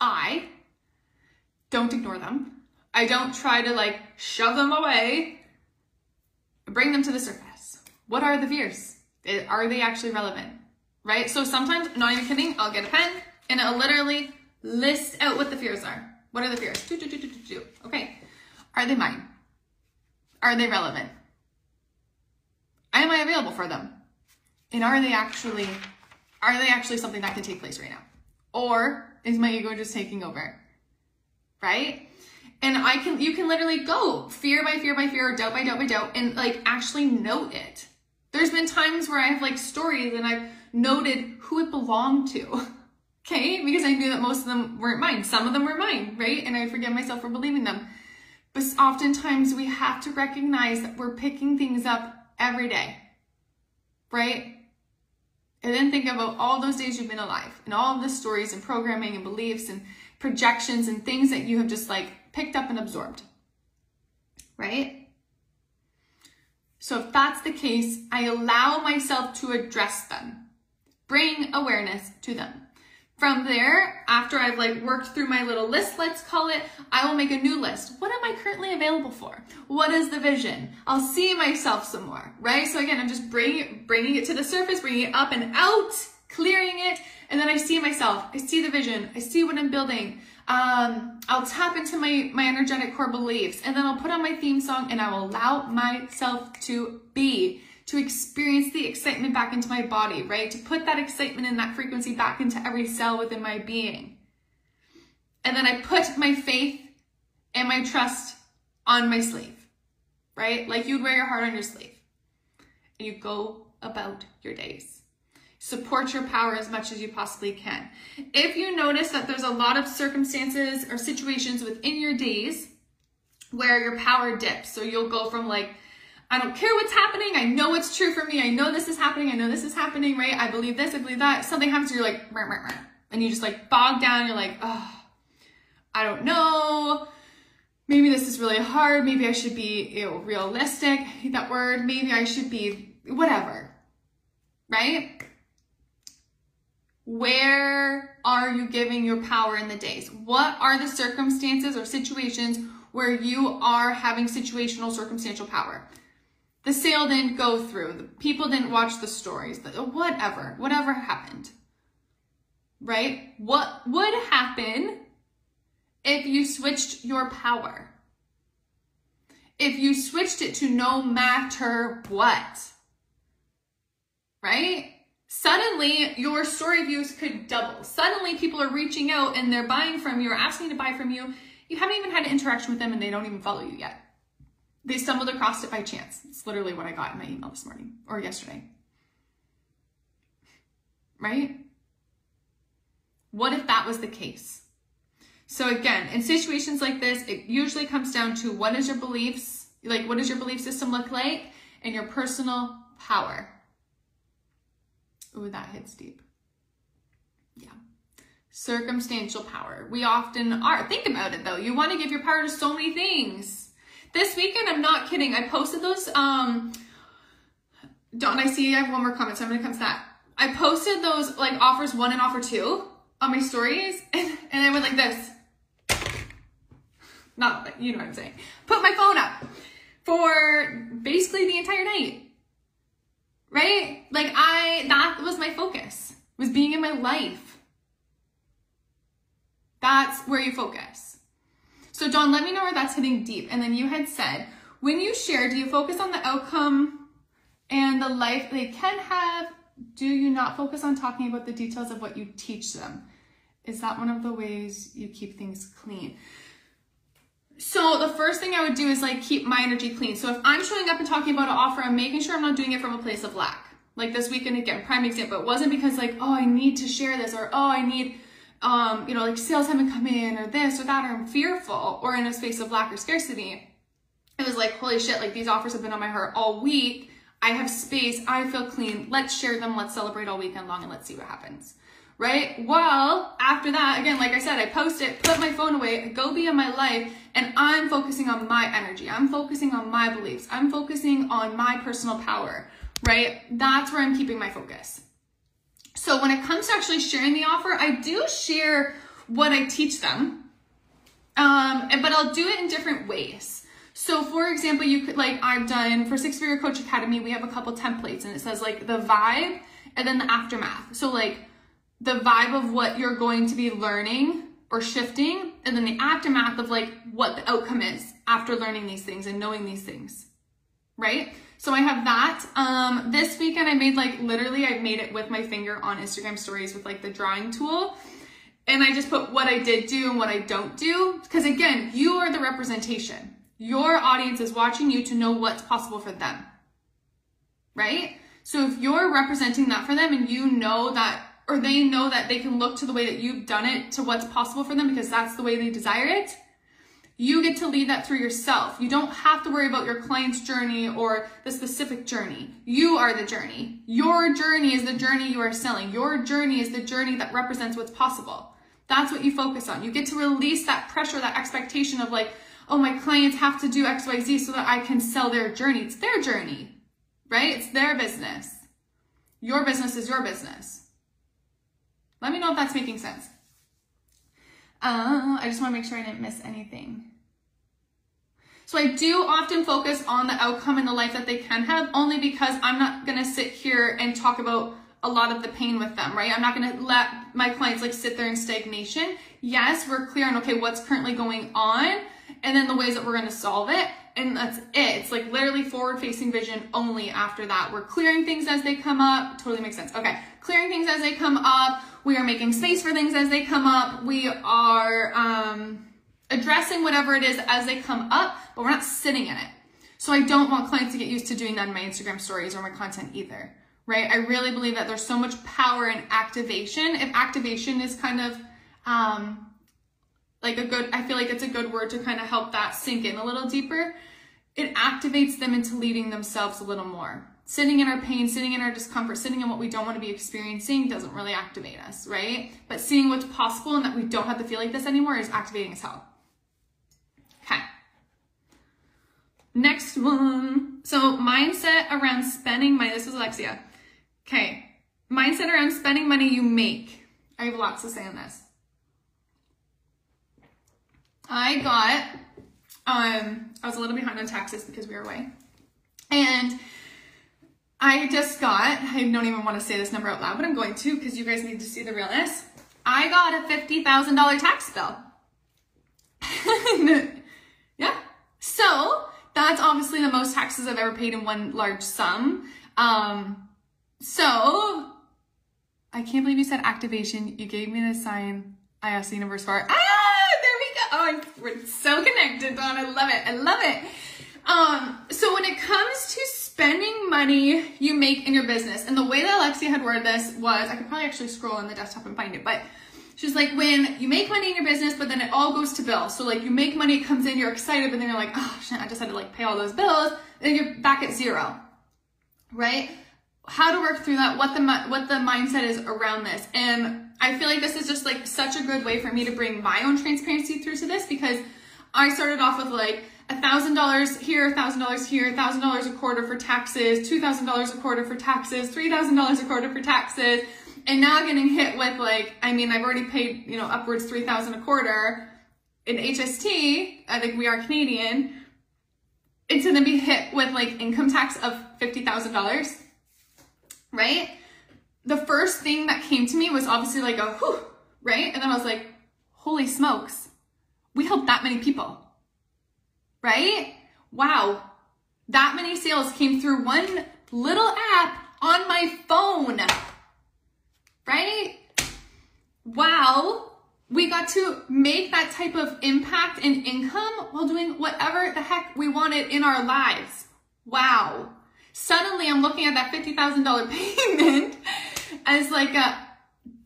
I don't ignore them. I don't try to like shove them away. Bring them to the surface. What are the fears? Are they actually relevant? Right? So sometimes, not even kidding, I'll get a pen and it'll literally List out what the fears are. What are the fears? Do, do, do, do, do, do. Okay. Are they mine? Are they relevant? Am I available for them? And are they actually, are they actually something that can take place right now? Or is my ego just taking over? Right? And I can, you can literally go fear by fear by fear or doubt by doubt by doubt and like actually note it. There's been times where I have like stories and I've noted who it belonged to. Okay, because I knew that most of them weren't mine. Some of them were mine, right? And I forgive myself for believing them. But oftentimes we have to recognize that we're picking things up every day, right? And then think about all those days you've been alive and all of the stories and programming and beliefs and projections and things that you have just like picked up and absorbed, right? So if that's the case, I allow myself to address them, bring awareness to them. From there, after I've like worked through my little list, let's call it, I will make a new list. What am I currently available for? What is the vision? I'll see myself some more, right? So again, I'm just bringing, bringing it to the surface, bringing it up and out, clearing it. And then I see myself, I see the vision, I see what I'm building. Um, I'll tap into my, my energetic core beliefs and then I'll put on my theme song and I will allow myself to be to experience the excitement back into my body, right? To put that excitement and that frequency back into every cell within my being. And then I put my faith and my trust on my sleeve, right? Like you'd wear your heart on your sleeve. And you go about your days. Support your power as much as you possibly can. If you notice that there's a lot of circumstances or situations within your days where your power dips, so you'll go from like I don't care what's happening. I know what's true for me. I know this is happening. I know this is happening, right? I believe this. I believe that. Something happens, you're like, meh, meh, meh. and you just like bog down. You're like, oh, I don't know. Maybe this is really hard. Maybe I should be realistic. I hate that word. Maybe I should be whatever, right? Where are you giving your power in the days? What are the circumstances or situations where you are having situational circumstantial power? The sale didn't go through, the people didn't watch the stories, whatever, whatever happened. Right? What would happen if you switched your power? If you switched it to no matter what? Right? Suddenly, your story views could double. Suddenly, people are reaching out and they're buying from you or asking to buy from you. You haven't even had an interaction with them and they don't even follow you yet. They stumbled across it by chance. It's literally what I got in my email this morning or yesterday. Right? What if that was the case? So again, in situations like this, it usually comes down to what is your beliefs, like what does your belief system look like? and your personal power. Ooh, that hits deep. Yeah. Circumstantial power. We often are. Think about it though. You want to give your power to so many things. This weekend, I'm not kidding. I posted those. Um, don't I see? I have one more comment, so I'm gonna come to that. I posted those like offers one and offer two on my stories, and, and I went like this. Not, you know what I'm saying. Put my phone up for basically the entire night. Right? Like I, that was my focus, was being in my life. That's where you focus. So John, let me know where that's hitting deep. And then you had said, when you share, do you focus on the outcome and the life they can have? Do you not focus on talking about the details of what you teach them? Is that one of the ways you keep things clean? So the first thing I would do is like keep my energy clean. So if I'm showing up and talking about an offer, I'm making sure I'm not doing it from a place of lack. Like this weekend again, prime example. It wasn't because like, oh, I need to share this or oh, I need um, you know, like sales haven't come in or this or that, or I'm fearful or in a space of lack or scarcity. It was like, holy shit, like these offers have been on my heart all week. I have space. I feel clean. Let's share them. Let's celebrate all weekend long and let's see what happens right? Well, after that, again, like I said, I post it, put my phone away, go be in my life, and I'm focusing on my energy. I'm focusing on my beliefs. I'm focusing on my personal power, right? That's where I'm keeping my focus. So when it comes to actually sharing the offer, I do share what I teach them, um, but I'll do it in different ways. So for example, you could like I've done for Six Figure Coach Academy, we have a couple templates and it says like the vibe and then the aftermath. So like the vibe of what you're going to be learning or shifting, and then the aftermath of like what the outcome is after learning these things and knowing these things, right? So I have that. Um, this weekend I made like literally I made it with my finger on Instagram stories with like the drawing tool. And I just put what I did do and what I don't do. Because again, you are the representation. Your audience is watching you to know what's possible for them. Right? So if you're representing that for them and you know that or they know that they can look to the way that you've done it to what's possible for them because that's the way they desire it, you get to lead that through yourself. You don't have to worry about your client's journey or the specific journey. You are the journey. Your journey is the journey you are selling. Your journey is the journey that represents what's possible. That's what you focus on. You get to release that pressure, that expectation of like, oh, my clients have to do XYZ so that I can sell their journey. It's their journey, right? It's their business. Your business is your business. Let me know if that's making sense. Uh, I just want to make sure I didn't miss anything. So I do often focus on the outcome and the life that they can have only because I'm not going to sit here and talk about a lot of the pain with them, right? I'm not going to let my clients like sit there in stagnation. Yes, we're clear on, okay, what's currently going on and then the ways that we're going to solve it. And that's it. It's like literally forward facing vision only after that. We're clearing things as they come up. Totally makes sense. Okay. Clearing things as they come up. We are making space for things as they come up. We are um, addressing whatever it is as they come up, but we're not sitting in it. So I don't want clients to get used to doing that in my Instagram stories or my content either, right? I really believe that there's so much power in activation. If activation is kind of um, like a good, I feel like it's a good word to kind of help that sink in a little deeper. It activates them into leading themselves a little more sitting in our pain, sitting in our discomfort, sitting in what we don't want to be experiencing doesn't really activate us, right? But seeing what's possible and that we don't have to feel like this anymore is activating as hell. Okay. Next one. So mindset around spending money. This is Alexia. Okay. Mindset around spending money you make. I have lots to say on this. I got, um, I was a little behind on taxes because we were away. And I just got, I don't even want to say this number out loud, but I'm going to because you guys need to see the realness. I got a $50,000 tax bill. yeah. So that's obviously the most taxes I've ever paid in one large sum. Um, so I can't believe you said activation. You gave me the sign. I asked the universe for. Ah, there we go. Oh, we're so connected, Dawn. I love it. I love it. Um, so when it comes to spending money you make in your business, and the way that Alexia had worded this was, I could probably actually scroll on the desktop and find it, but she's like, when you make money in your business, but then it all goes to bills. So like you make money, it comes in, you're excited, but then you're like, oh shit, I just had to like pay all those bills, then you're back at zero. right? How to work through that, what the what the mindset is around this. And I feel like this is just like such a good way for me to bring my own transparency through to this because I started off with like a thousand dollars here, a thousand dollars here, a thousand dollars a quarter for taxes, two thousand dollars a quarter for taxes, three thousand dollars a quarter for taxes, and now getting hit with like, I mean, I've already paid, you know, upwards three thousand a quarter in HST. Uh, I think we are Canadian. It's gonna be hit with like income tax of fifty thousand dollars, right? The first thing that came to me was obviously like a whew, right? And then I was like, holy smokes, we helped that many people right? Wow, that many sales came through one little app on my phone, right? Wow, we got to make that type of impact and income while doing whatever the heck we wanted in our lives. Wow. Suddenly I'm looking at that $50,000 payment as like a,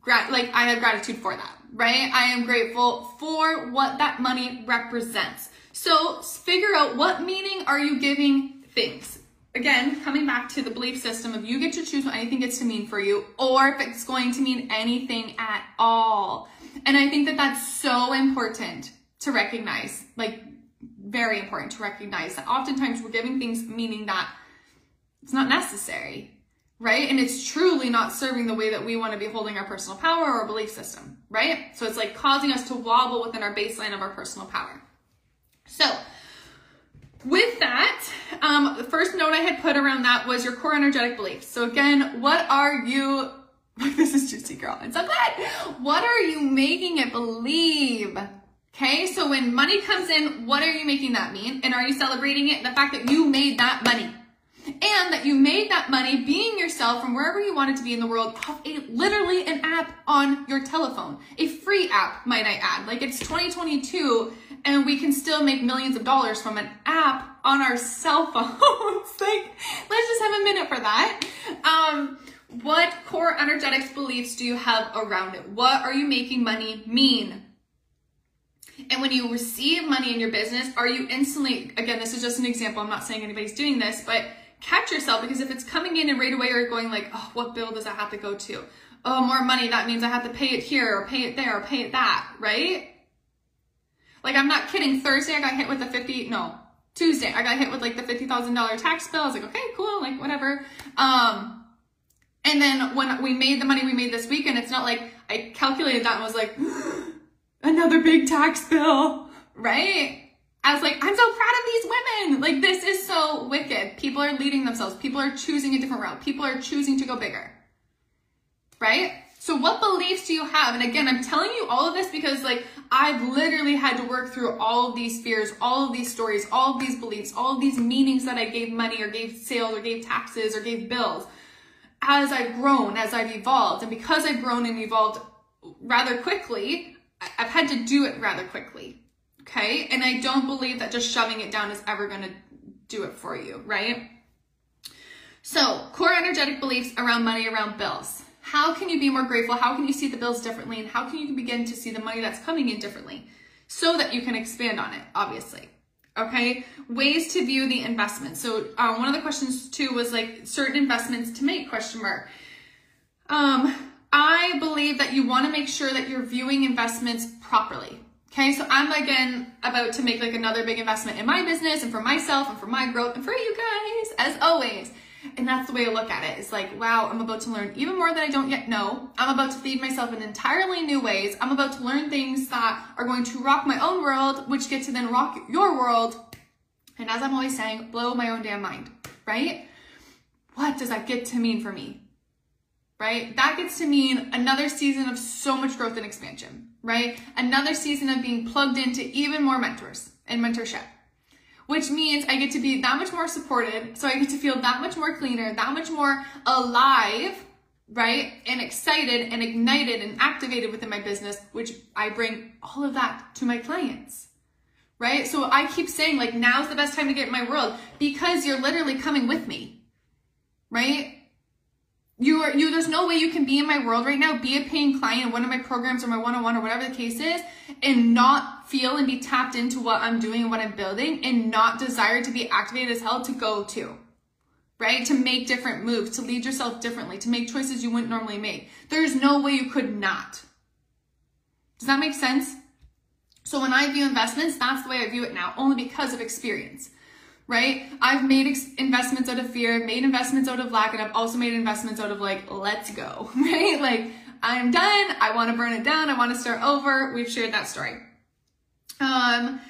like I have gratitude for that, right? I am grateful for what that money represents. So figure out what meaning are you giving things. Again, coming back to the belief system of you get to choose what anything gets to mean for you or if it's going to mean anything at all. And I think that that's so important to recognize, like very important to recognize that oftentimes we're giving things meaning that it's not necessary, right? And it's truly not serving the way that we want to be holding our personal power or belief system, right? So it's like causing us to wobble within our baseline of our personal power. So with that, um, the first note I had put around that was your core energetic beliefs. So again, what are you, this is juicy girl, it's so good. What are you making it believe? Okay, so when money comes in, what are you making that mean? And are you celebrating it? The fact that you made that money and that you made that money being yourself from wherever you wanted to be in the world off a literally an app on your telephone a free app might i add like it's 2022 and we can still make millions of dollars from an app on our cell phones like let's just have a minute for that um what core energetics beliefs do you have around it what are you making money mean and when you receive money in your business, are you instantly, again, this is just an example, I'm not saying anybody's doing this, but catch yourself because if it's coming in and right away you're going like, oh, what bill does that have to go to? Oh, more money. That means I have to pay it here or pay it there or pay it that, right? Like I'm not kidding. Thursday I got hit with a 50, no, Tuesday I got hit with like the $50,000 tax bill. I was like, okay, cool, like whatever. Um, and then when we made the money we made this weekend, it's not like I calculated that and was like, another big tax bill, right? I was like, I'm so proud of these women. Like, this is so wicked. People are leading themselves. People are choosing a different route. People are choosing to go bigger. Right? So what beliefs do you have? And again, I'm telling you all of this because like I've literally had to work through all of these fears, all of these stories, all of these beliefs, all of these meanings that I gave money or gave sales or gave taxes or gave bills as I've grown, as I've evolved. And because I've grown and evolved rather quickly, I've had to do it rather quickly. Okay. And I don't believe that just shoving it down is ever going to do it for you, right? So, core energetic beliefs around money, around bills. How can you be more grateful? How can you see the bills differently? And how can you begin to see the money that's coming in differently so that you can expand on it, obviously? Okay, ways to view the investment. So uh, one of the questions too was like certain investments to make question mark. Um, I believe that you want to make sure that you're viewing investments properly. Okay, so I'm again about to make like another big investment in my business and for myself and for my growth and for you guys, as always. And that's the way I look at it. It's like, wow, I'm about to learn even more than I don't yet know. I'm about to feed myself in entirely new ways. I'm about to learn things that are going to rock my own world, which get to then rock your world. And as I'm always saying, blow my own damn mind, right? What does that get to mean for me? Right? That gets to mean another season of so much growth and expansion right? Another season of being plugged into even more mentors and mentorship, which means I get to be that much more supported. So I get to feel that much more cleaner, that much more alive, right? And excited and ignited and activated within my business, which I bring all of that to my clients. Right? So I keep saying like now's the best time to get in my world because you're literally coming with me. Right? You are you there's no way you can be in my world right now be a paying client one of my programs or my one-on-one or whatever the case is and not feel and be tapped into what i'm doing and what i'm building and not desire to be activated as hell to go to right? To make different moves, to lead yourself differently, to make choices you wouldn't normally make. There's no way you could not. Does that make sense? So when I view investments, that's the way I view it now, only because of experience, right? I've made ex- investments out of fear, made investments out of lack, and I've also made investments out of like, let's go, right? Like, I'm done. I want to burn it down. I want to start over. We've shared that story. Um,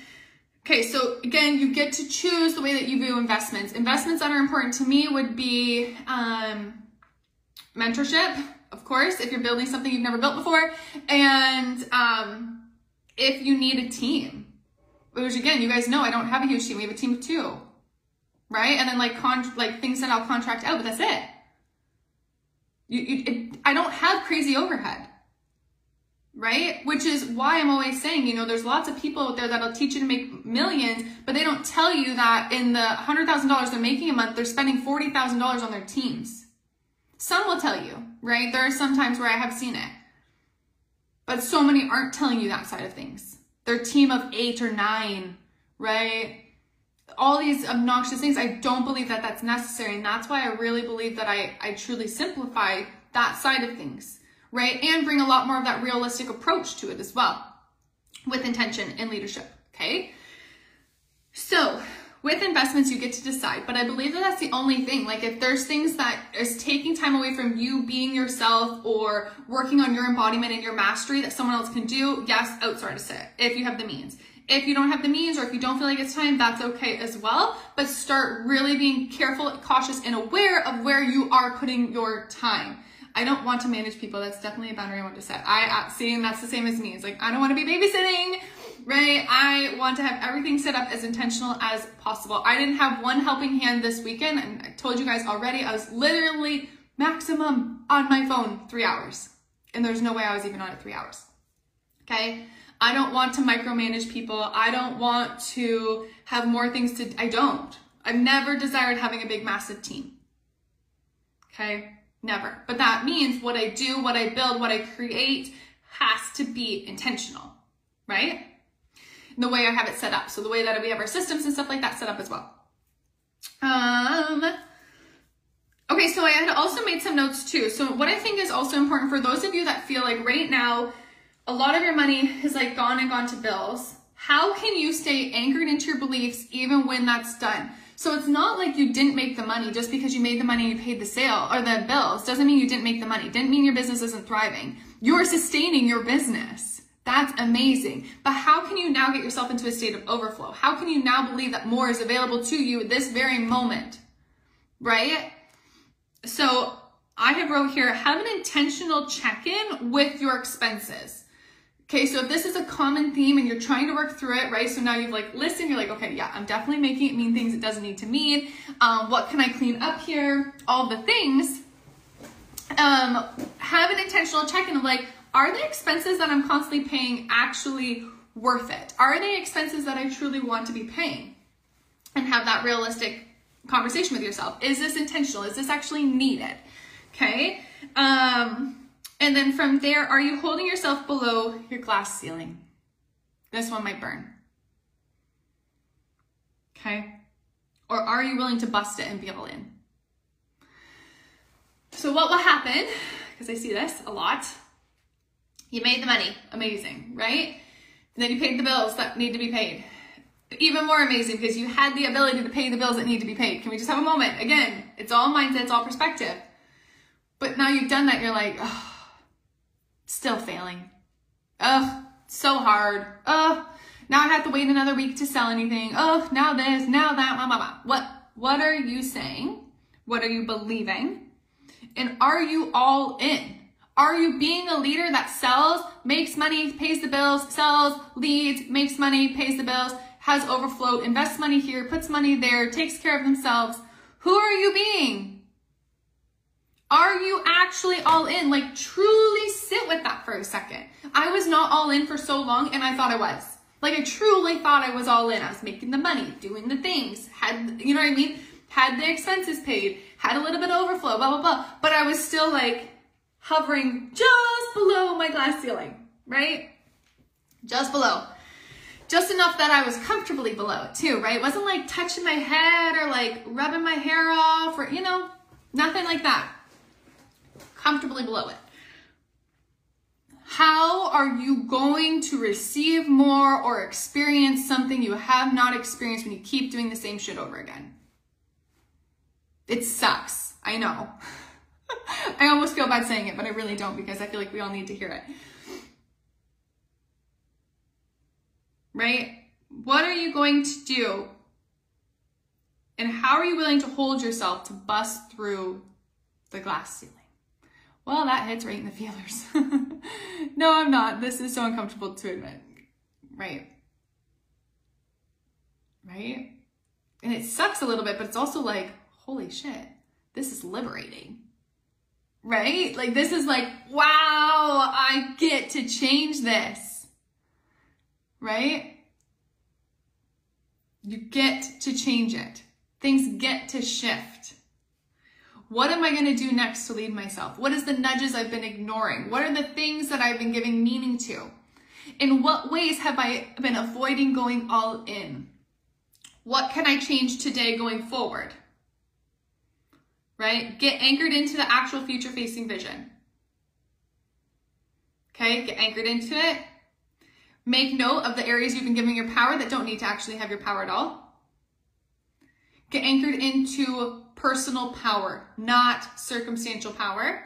okay, so again, you get to choose the way that you view investments. Investments that are important to me would be um, mentorship, of course, if you're building something you've never built before, and um, if you need a team. Which again, you guys know I don't have a huge team. We have a team of two, right? And then like con like things that I'll contract out, but that's it. You, you it, I don't have crazy overhead right? Which is why I'm always saying, you know, there's lots of people out there that'll teach you to make millions, but they don't tell you that in the $100,000 they're making a month, they're spending $40,000 on their teams. Some will tell you, right? There are some times where I have seen it. But so many aren't telling you that side of things. Their team of eight or nine, right? All these obnoxious things, I don't believe that that's necessary. And that's why I really believe that I, I truly simplify that side of things right? And bring a lot more of that realistic approach to it as well with intention and leadership, okay? So, with investments, you get to decide, but I believe that that's the only thing. Like, if there's things that is taking time away from you being yourself or working on your embodiment and your mastery that someone else can do, yes, outsource it if you have the means. If you don't have the means or if you don't feel like it's time, that's okay as well. But start really being careful, cautious, and aware of where you are putting your time. I don't want to manage people. That's definitely a boundary I want to set. I see, and that's the same as me. It's like, I don't want to be babysitting, right? I want to have everything set up as intentional as possible. I didn't have one helping hand this weekend, and I told you guys already, I was literally maximum on my phone three hours. And there's no way I was even on it three hours. Okay? I don't want to micromanage people. I don't want to have more things to, I don't. I've never desired having a big, massive team. Okay? Never. But that means what I do, what I build, what I create has to be intentional, right? The way I have it set up. So the way that we have our systems and stuff like that set up as well. Um, okay, so I had also made some notes too. So what I think is also important for those of you that feel like right now, a lot of your money is like gone and gone to bills. How can you stay anchored into your beliefs even when that's done? So it's not like you didn't make the money just because you made the money and you paid the sale or the bills. Doesn't mean you didn't make the money. Didn't mean your business isn't thriving. You're sustaining your business. That's amazing. But how can you now get yourself into a state of overflow? How can you now believe that more is available to you at this very moment? Right? So I have wrote here, have an intentional check-in with your expenses. Okay, so if this is a common theme and you're trying to work through it, right? So now you've like listened, you're like, okay, yeah, I'm definitely making it mean things it doesn't need to mean. Um, what can I clean up here? All the things. Um, have an intentional check-in of like, are the expenses that I'm constantly paying actually worth it? Are they expenses that I truly want to be paying? And have that realistic conversation with yourself. Is this intentional? Is this actually needed? Okay. Um, and then from there, are you holding yourself below your glass ceiling? This one might burn. Okay? Or are you willing to bust it and be all in? So what will happen, because I see this a lot, you made the money, amazing, right? And then you paid the bills that need to be paid. Even more amazing because you had the ability to pay the bills that need to be paid. Can we just have a moment? Again, it's all mindset, it's all perspective. But now you've done that, you're like, oh, Still failing. Ugh, so hard. Ugh, now I have to wait another week to sell anything. Ugh, now this, now that, blah, blah, blah. What, what are you saying? What are you believing? And are you all in? Are you being a leader that sells, makes money, pays the bills, sells, leads, makes money, pays the bills, has overflow, invests money here, puts money there, takes care of themselves? Who are you being? Are you actually all in? Like truly sit with that for a second. I was not all in for so long and I thought I was. Like I truly thought I was all in. I was making the money, doing the things, had, you know what I mean? Had the expenses paid, had a little bit of overflow, blah, blah, blah. But I was still like hovering just below my glass ceiling, right? Just below. just enough that I was comfortably below it too, right? It wasn't like touching my head or like rubbing my hair off or, you know, nothing like that. Comfortably below it. How are you going to receive more or experience something you have not experienced when you keep doing the same shit over again? It sucks. I know. I almost feel bad saying it, but I really don't because I feel like we all need to hear it. Right? What are you going to do? And how are you willing to hold yourself to bust through the glass ceiling? Well, that hits right in the feelers. no, I'm not. This is so uncomfortable to admit. Right? Right? And it sucks a little bit, but it's also like, holy shit, this is liberating. Right? Like, this is like, wow, I get to change this. Right? You get to change it. Things get to shift. What am I going to do next to lead myself? What is the nudges I've been ignoring? What are the things that I've been giving meaning to? In what ways have I been avoiding going all in? What can I change today going forward? Right? Get anchored into the actual future facing vision. Okay, get anchored into it. Make note of the areas you've been giving your power that don't need to actually have your power at all. Get anchored into personal power, not circumstantial power.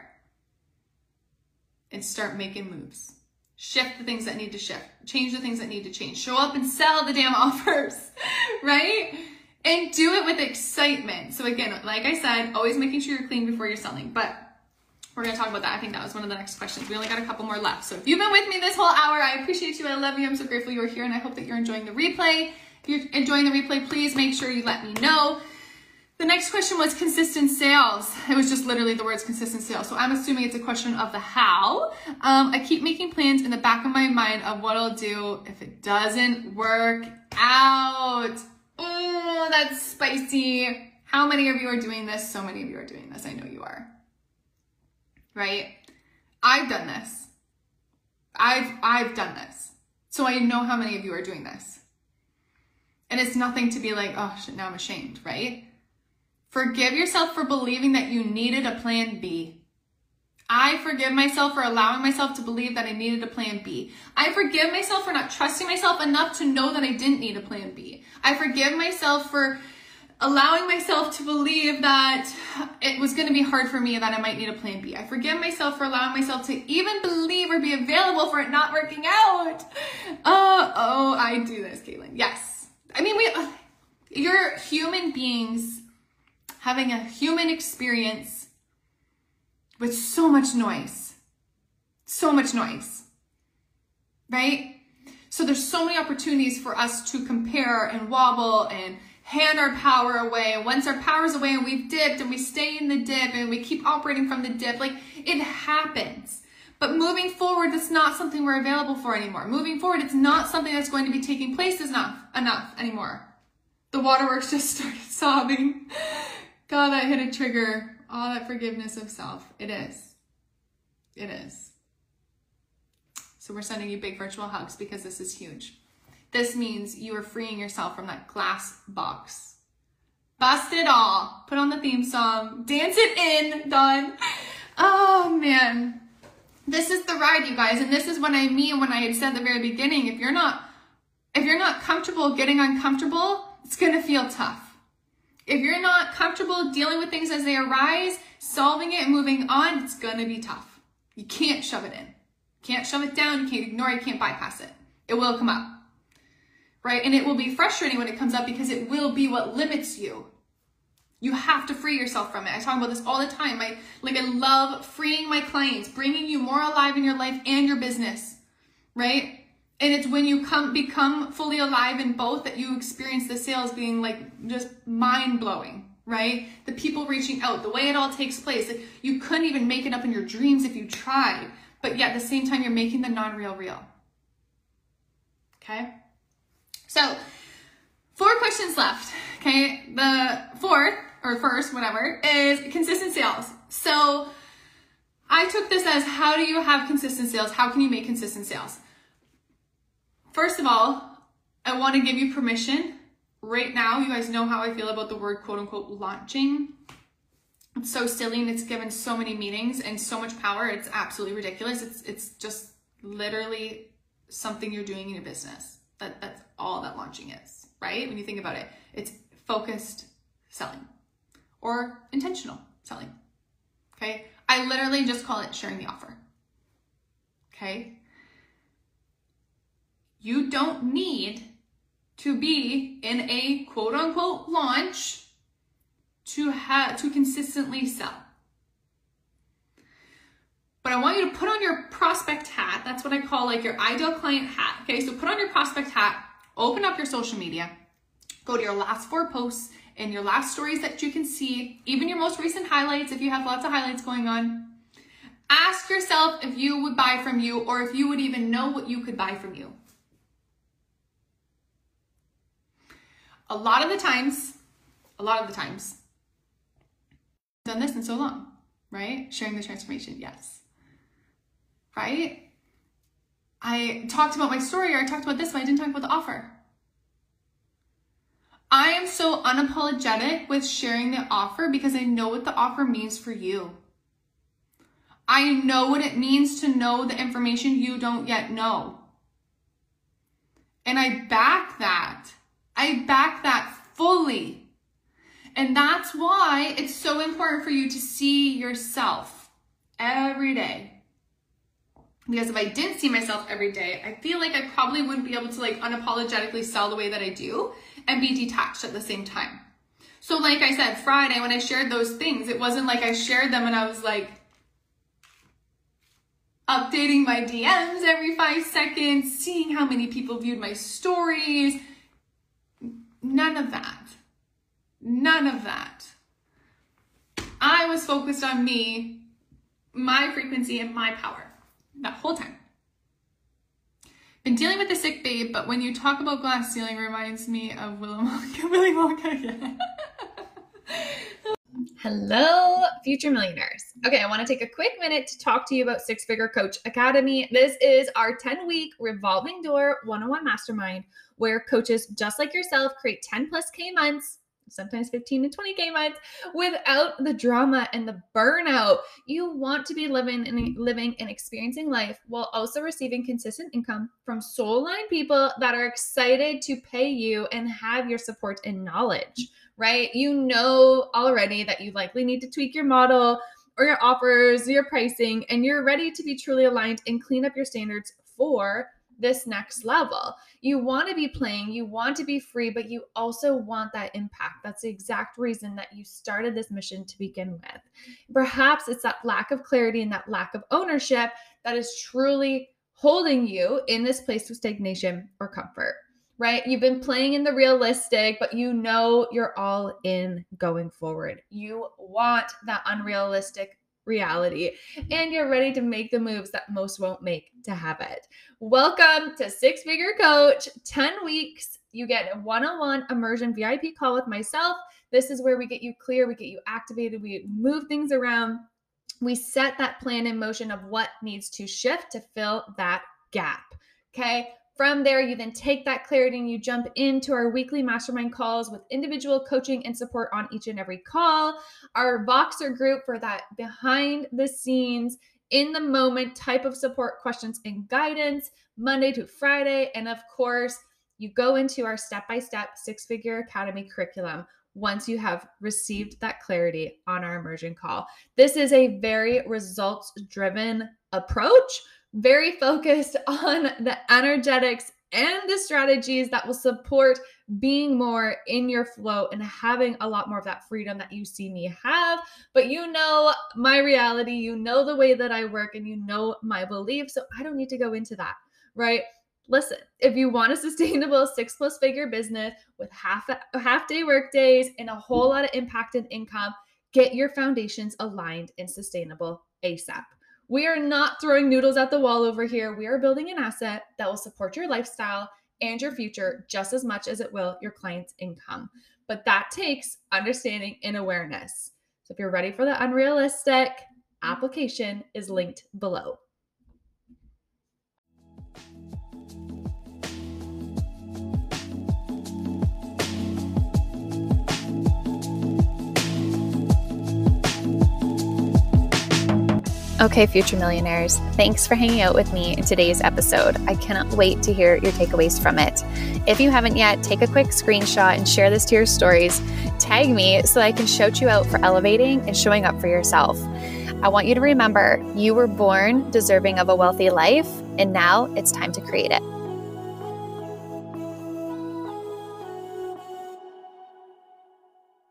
And start making moves. Shift the things that need to shift. Change the things that need to change. Show up and sell the damn offers, right? And do it with excitement. So again, like I said, always making sure you're clean before you're selling. But we're going to talk about that. I think that was one of the next questions. We only got a couple more left. So if you've been with me this whole hour, I appreciate you. I love you. I'm so grateful you're here and I hope that you're enjoying the replay. If you're enjoying the replay, please make sure you let me know. The next question was consistent sales. It was just literally the words consistent sales. So I'm assuming it's a question of the how. Um, I keep making plans in the back of my mind of what I'll do if it doesn't work out. Oh, that's spicy. How many of you are doing this? So many of you are doing this. I know you are. Right? I've done this. I've I've done this. So I know how many of you are doing this. And it's nothing to be like, oh shit, now I'm ashamed, right? Forgive yourself for believing that you needed a plan B. I forgive myself for allowing myself to believe that I needed a plan B. I forgive myself for not trusting myself enough to know that I didn't need a plan B. I forgive myself for allowing myself to believe that it was going to be hard for me that I might need a plan B. I forgive myself for allowing myself to even believe or be available for it not working out. Oh, oh, I do this, Caitlin. Yes. I mean, we, uh, you're human beings having a human experience with so much noise. So much noise. Right? So there's so many opportunities for us to compare and wobble and hand our power away. And Once our power's away and we've dipped and we stay in the dip and we keep operating from the dip, like it happens. But moving forward, that's not something we're available for anymore. Moving forward, it's not something that's going to be taking place enough, enough anymore. The waterworks just started sobbing. God, that hit a trigger. All that forgiveness of self. It is. It is. So we're sending you big virtual hugs because this is huge. This means you are freeing yourself from that glass box. Bust it all. Put on the theme song. Dance it in. Done. Oh man. This is the ride, you guys. And this is what I mean when I had said at the very beginning, if you're not, if you're not comfortable getting uncomfortable, it's going to feel tough. If you're not comfortable dealing with things as they arise, solving it moving on, it's gonna be tough. You can't shove it in. You can't shove it down, you can't ignore it, you can't bypass it. It will come up. Right? And it will be frustrating when it comes up because it will be what limits you. You have to free yourself from it. I talk about this all the time. I like I love freeing my clients, bringing you more alive in your life and your business. Right? And it's when you come become fully alive in both that you experience the sales being like just mind blowing, right? The people reaching out, the way it all takes place. Like you couldn't even make it up in your dreams if you tried, but yet at the same time you're making the non-real real. Okay? So, four questions left. Okay? The fourth or first, whatever, is consistent sales. So, I took this as how do you have consistent sales? How can you make consistent sales? First of all, I want to give you permission right now. You guys know how I feel about the word quote unquote launching. It's so silly and it's given so many meanings and so much power. It's absolutely ridiculous. It's it's just literally something you're doing in your business. That that's all that launching is, right? When you think about it, it's focused selling or intentional selling. Okay? I literally just call it sharing the offer. Okay? You don't need to be in a quote unquote launch to have to consistently sell. But I want you to put on your prospect hat. That's what I call like your ideal client hat. Okay, so put on your prospect hat, open up your social media, go to your last four posts and your last stories that you can see, even your most recent highlights if you have lots of highlights going on. Ask yourself if you would buy from you or if you would even know what you could buy from you. A lot of the times, a lot of the times, done this in so long, right? Sharing the transformation, yes. Right? I talked about my story or I talked about this, but I didn't talk about the offer. I am so unapologetic with sharing the offer because I know what the offer means for you. I know what it means to know the information you don't yet know. And I back that. I back that fully. And that's why it's so important for you to see yourself every day. Because if I didn't see myself every day, I feel like I probably wouldn't be able to like unapologetically sell the way that I do and be detached at the same time. So like I said, Friday when I shared those things, it wasn't like I shared them and I was like updating my DMs every five seconds, seeing how many people viewed my stories. None of that. None of that. I was focused on me, my frequency, and my power that whole time. Been dealing with the sick babe, but when you talk about glass ceiling, reminds me of Willy Wonka. Willy Wonka. Hello, future millionaires. Okay, I want to take a quick minute to talk to you about Six Figure Coach Academy. This is our 10 week revolving door one on one mastermind where coaches just like yourself create 10 plus K months sometimes 15 to 20k months without the drama and the burnout. You want to be living and living and experiencing life while also receiving consistent income from soul line people that are excited to pay you and have your support and knowledge, right? You know already that you likely need to tweak your model or your offers, your pricing, and you're ready to be truly aligned and clean up your standards for this next level. You want to be playing, you want to be free, but you also want that impact. That's the exact reason that you started this mission to begin with. Perhaps it's that lack of clarity and that lack of ownership that is truly holding you in this place of stagnation or comfort. Right? You've been playing in the realistic, but you know you're all in going forward. You want that unrealistic reality and you're ready to make the moves that most won't make to have it. Welcome to Six Figure Coach 10 weeks. You get a one on one immersion VIP call with myself. This is where we get you clear, we get you activated, we move things around. We set that plan in motion of what needs to shift to fill that gap. Okay. From there, you then take that clarity and you jump into our weekly mastermind calls with individual coaching and support on each and every call. Our Voxer group for that behind the scenes, in the moment type of support questions and guidance, Monday to Friday. And of course, you go into our step by step six figure academy curriculum once you have received that clarity on our immersion call. This is a very results driven approach very focused on the energetics and the strategies that will support being more in your flow and having a lot more of that freedom that you see me have. But you know my reality, you know the way that I work, and you know my beliefs. So I don't need to go into that, right? Listen, if you want a sustainable six plus figure business with half half day work days and a whole lot of impact and income, get your foundations aligned and sustainable ASAP. We are not throwing noodles at the wall over here. We are building an asset that will support your lifestyle and your future just as much as it will your client's income. But that takes understanding and awareness. So if you're ready for the unrealistic, application is linked below. Okay, future millionaires, thanks for hanging out with me in today's episode. I cannot wait to hear your takeaways from it. If you haven't yet, take a quick screenshot and share this to your stories. Tag me so I can shout you out for elevating and showing up for yourself. I want you to remember you were born deserving of a wealthy life, and now it's time to create it.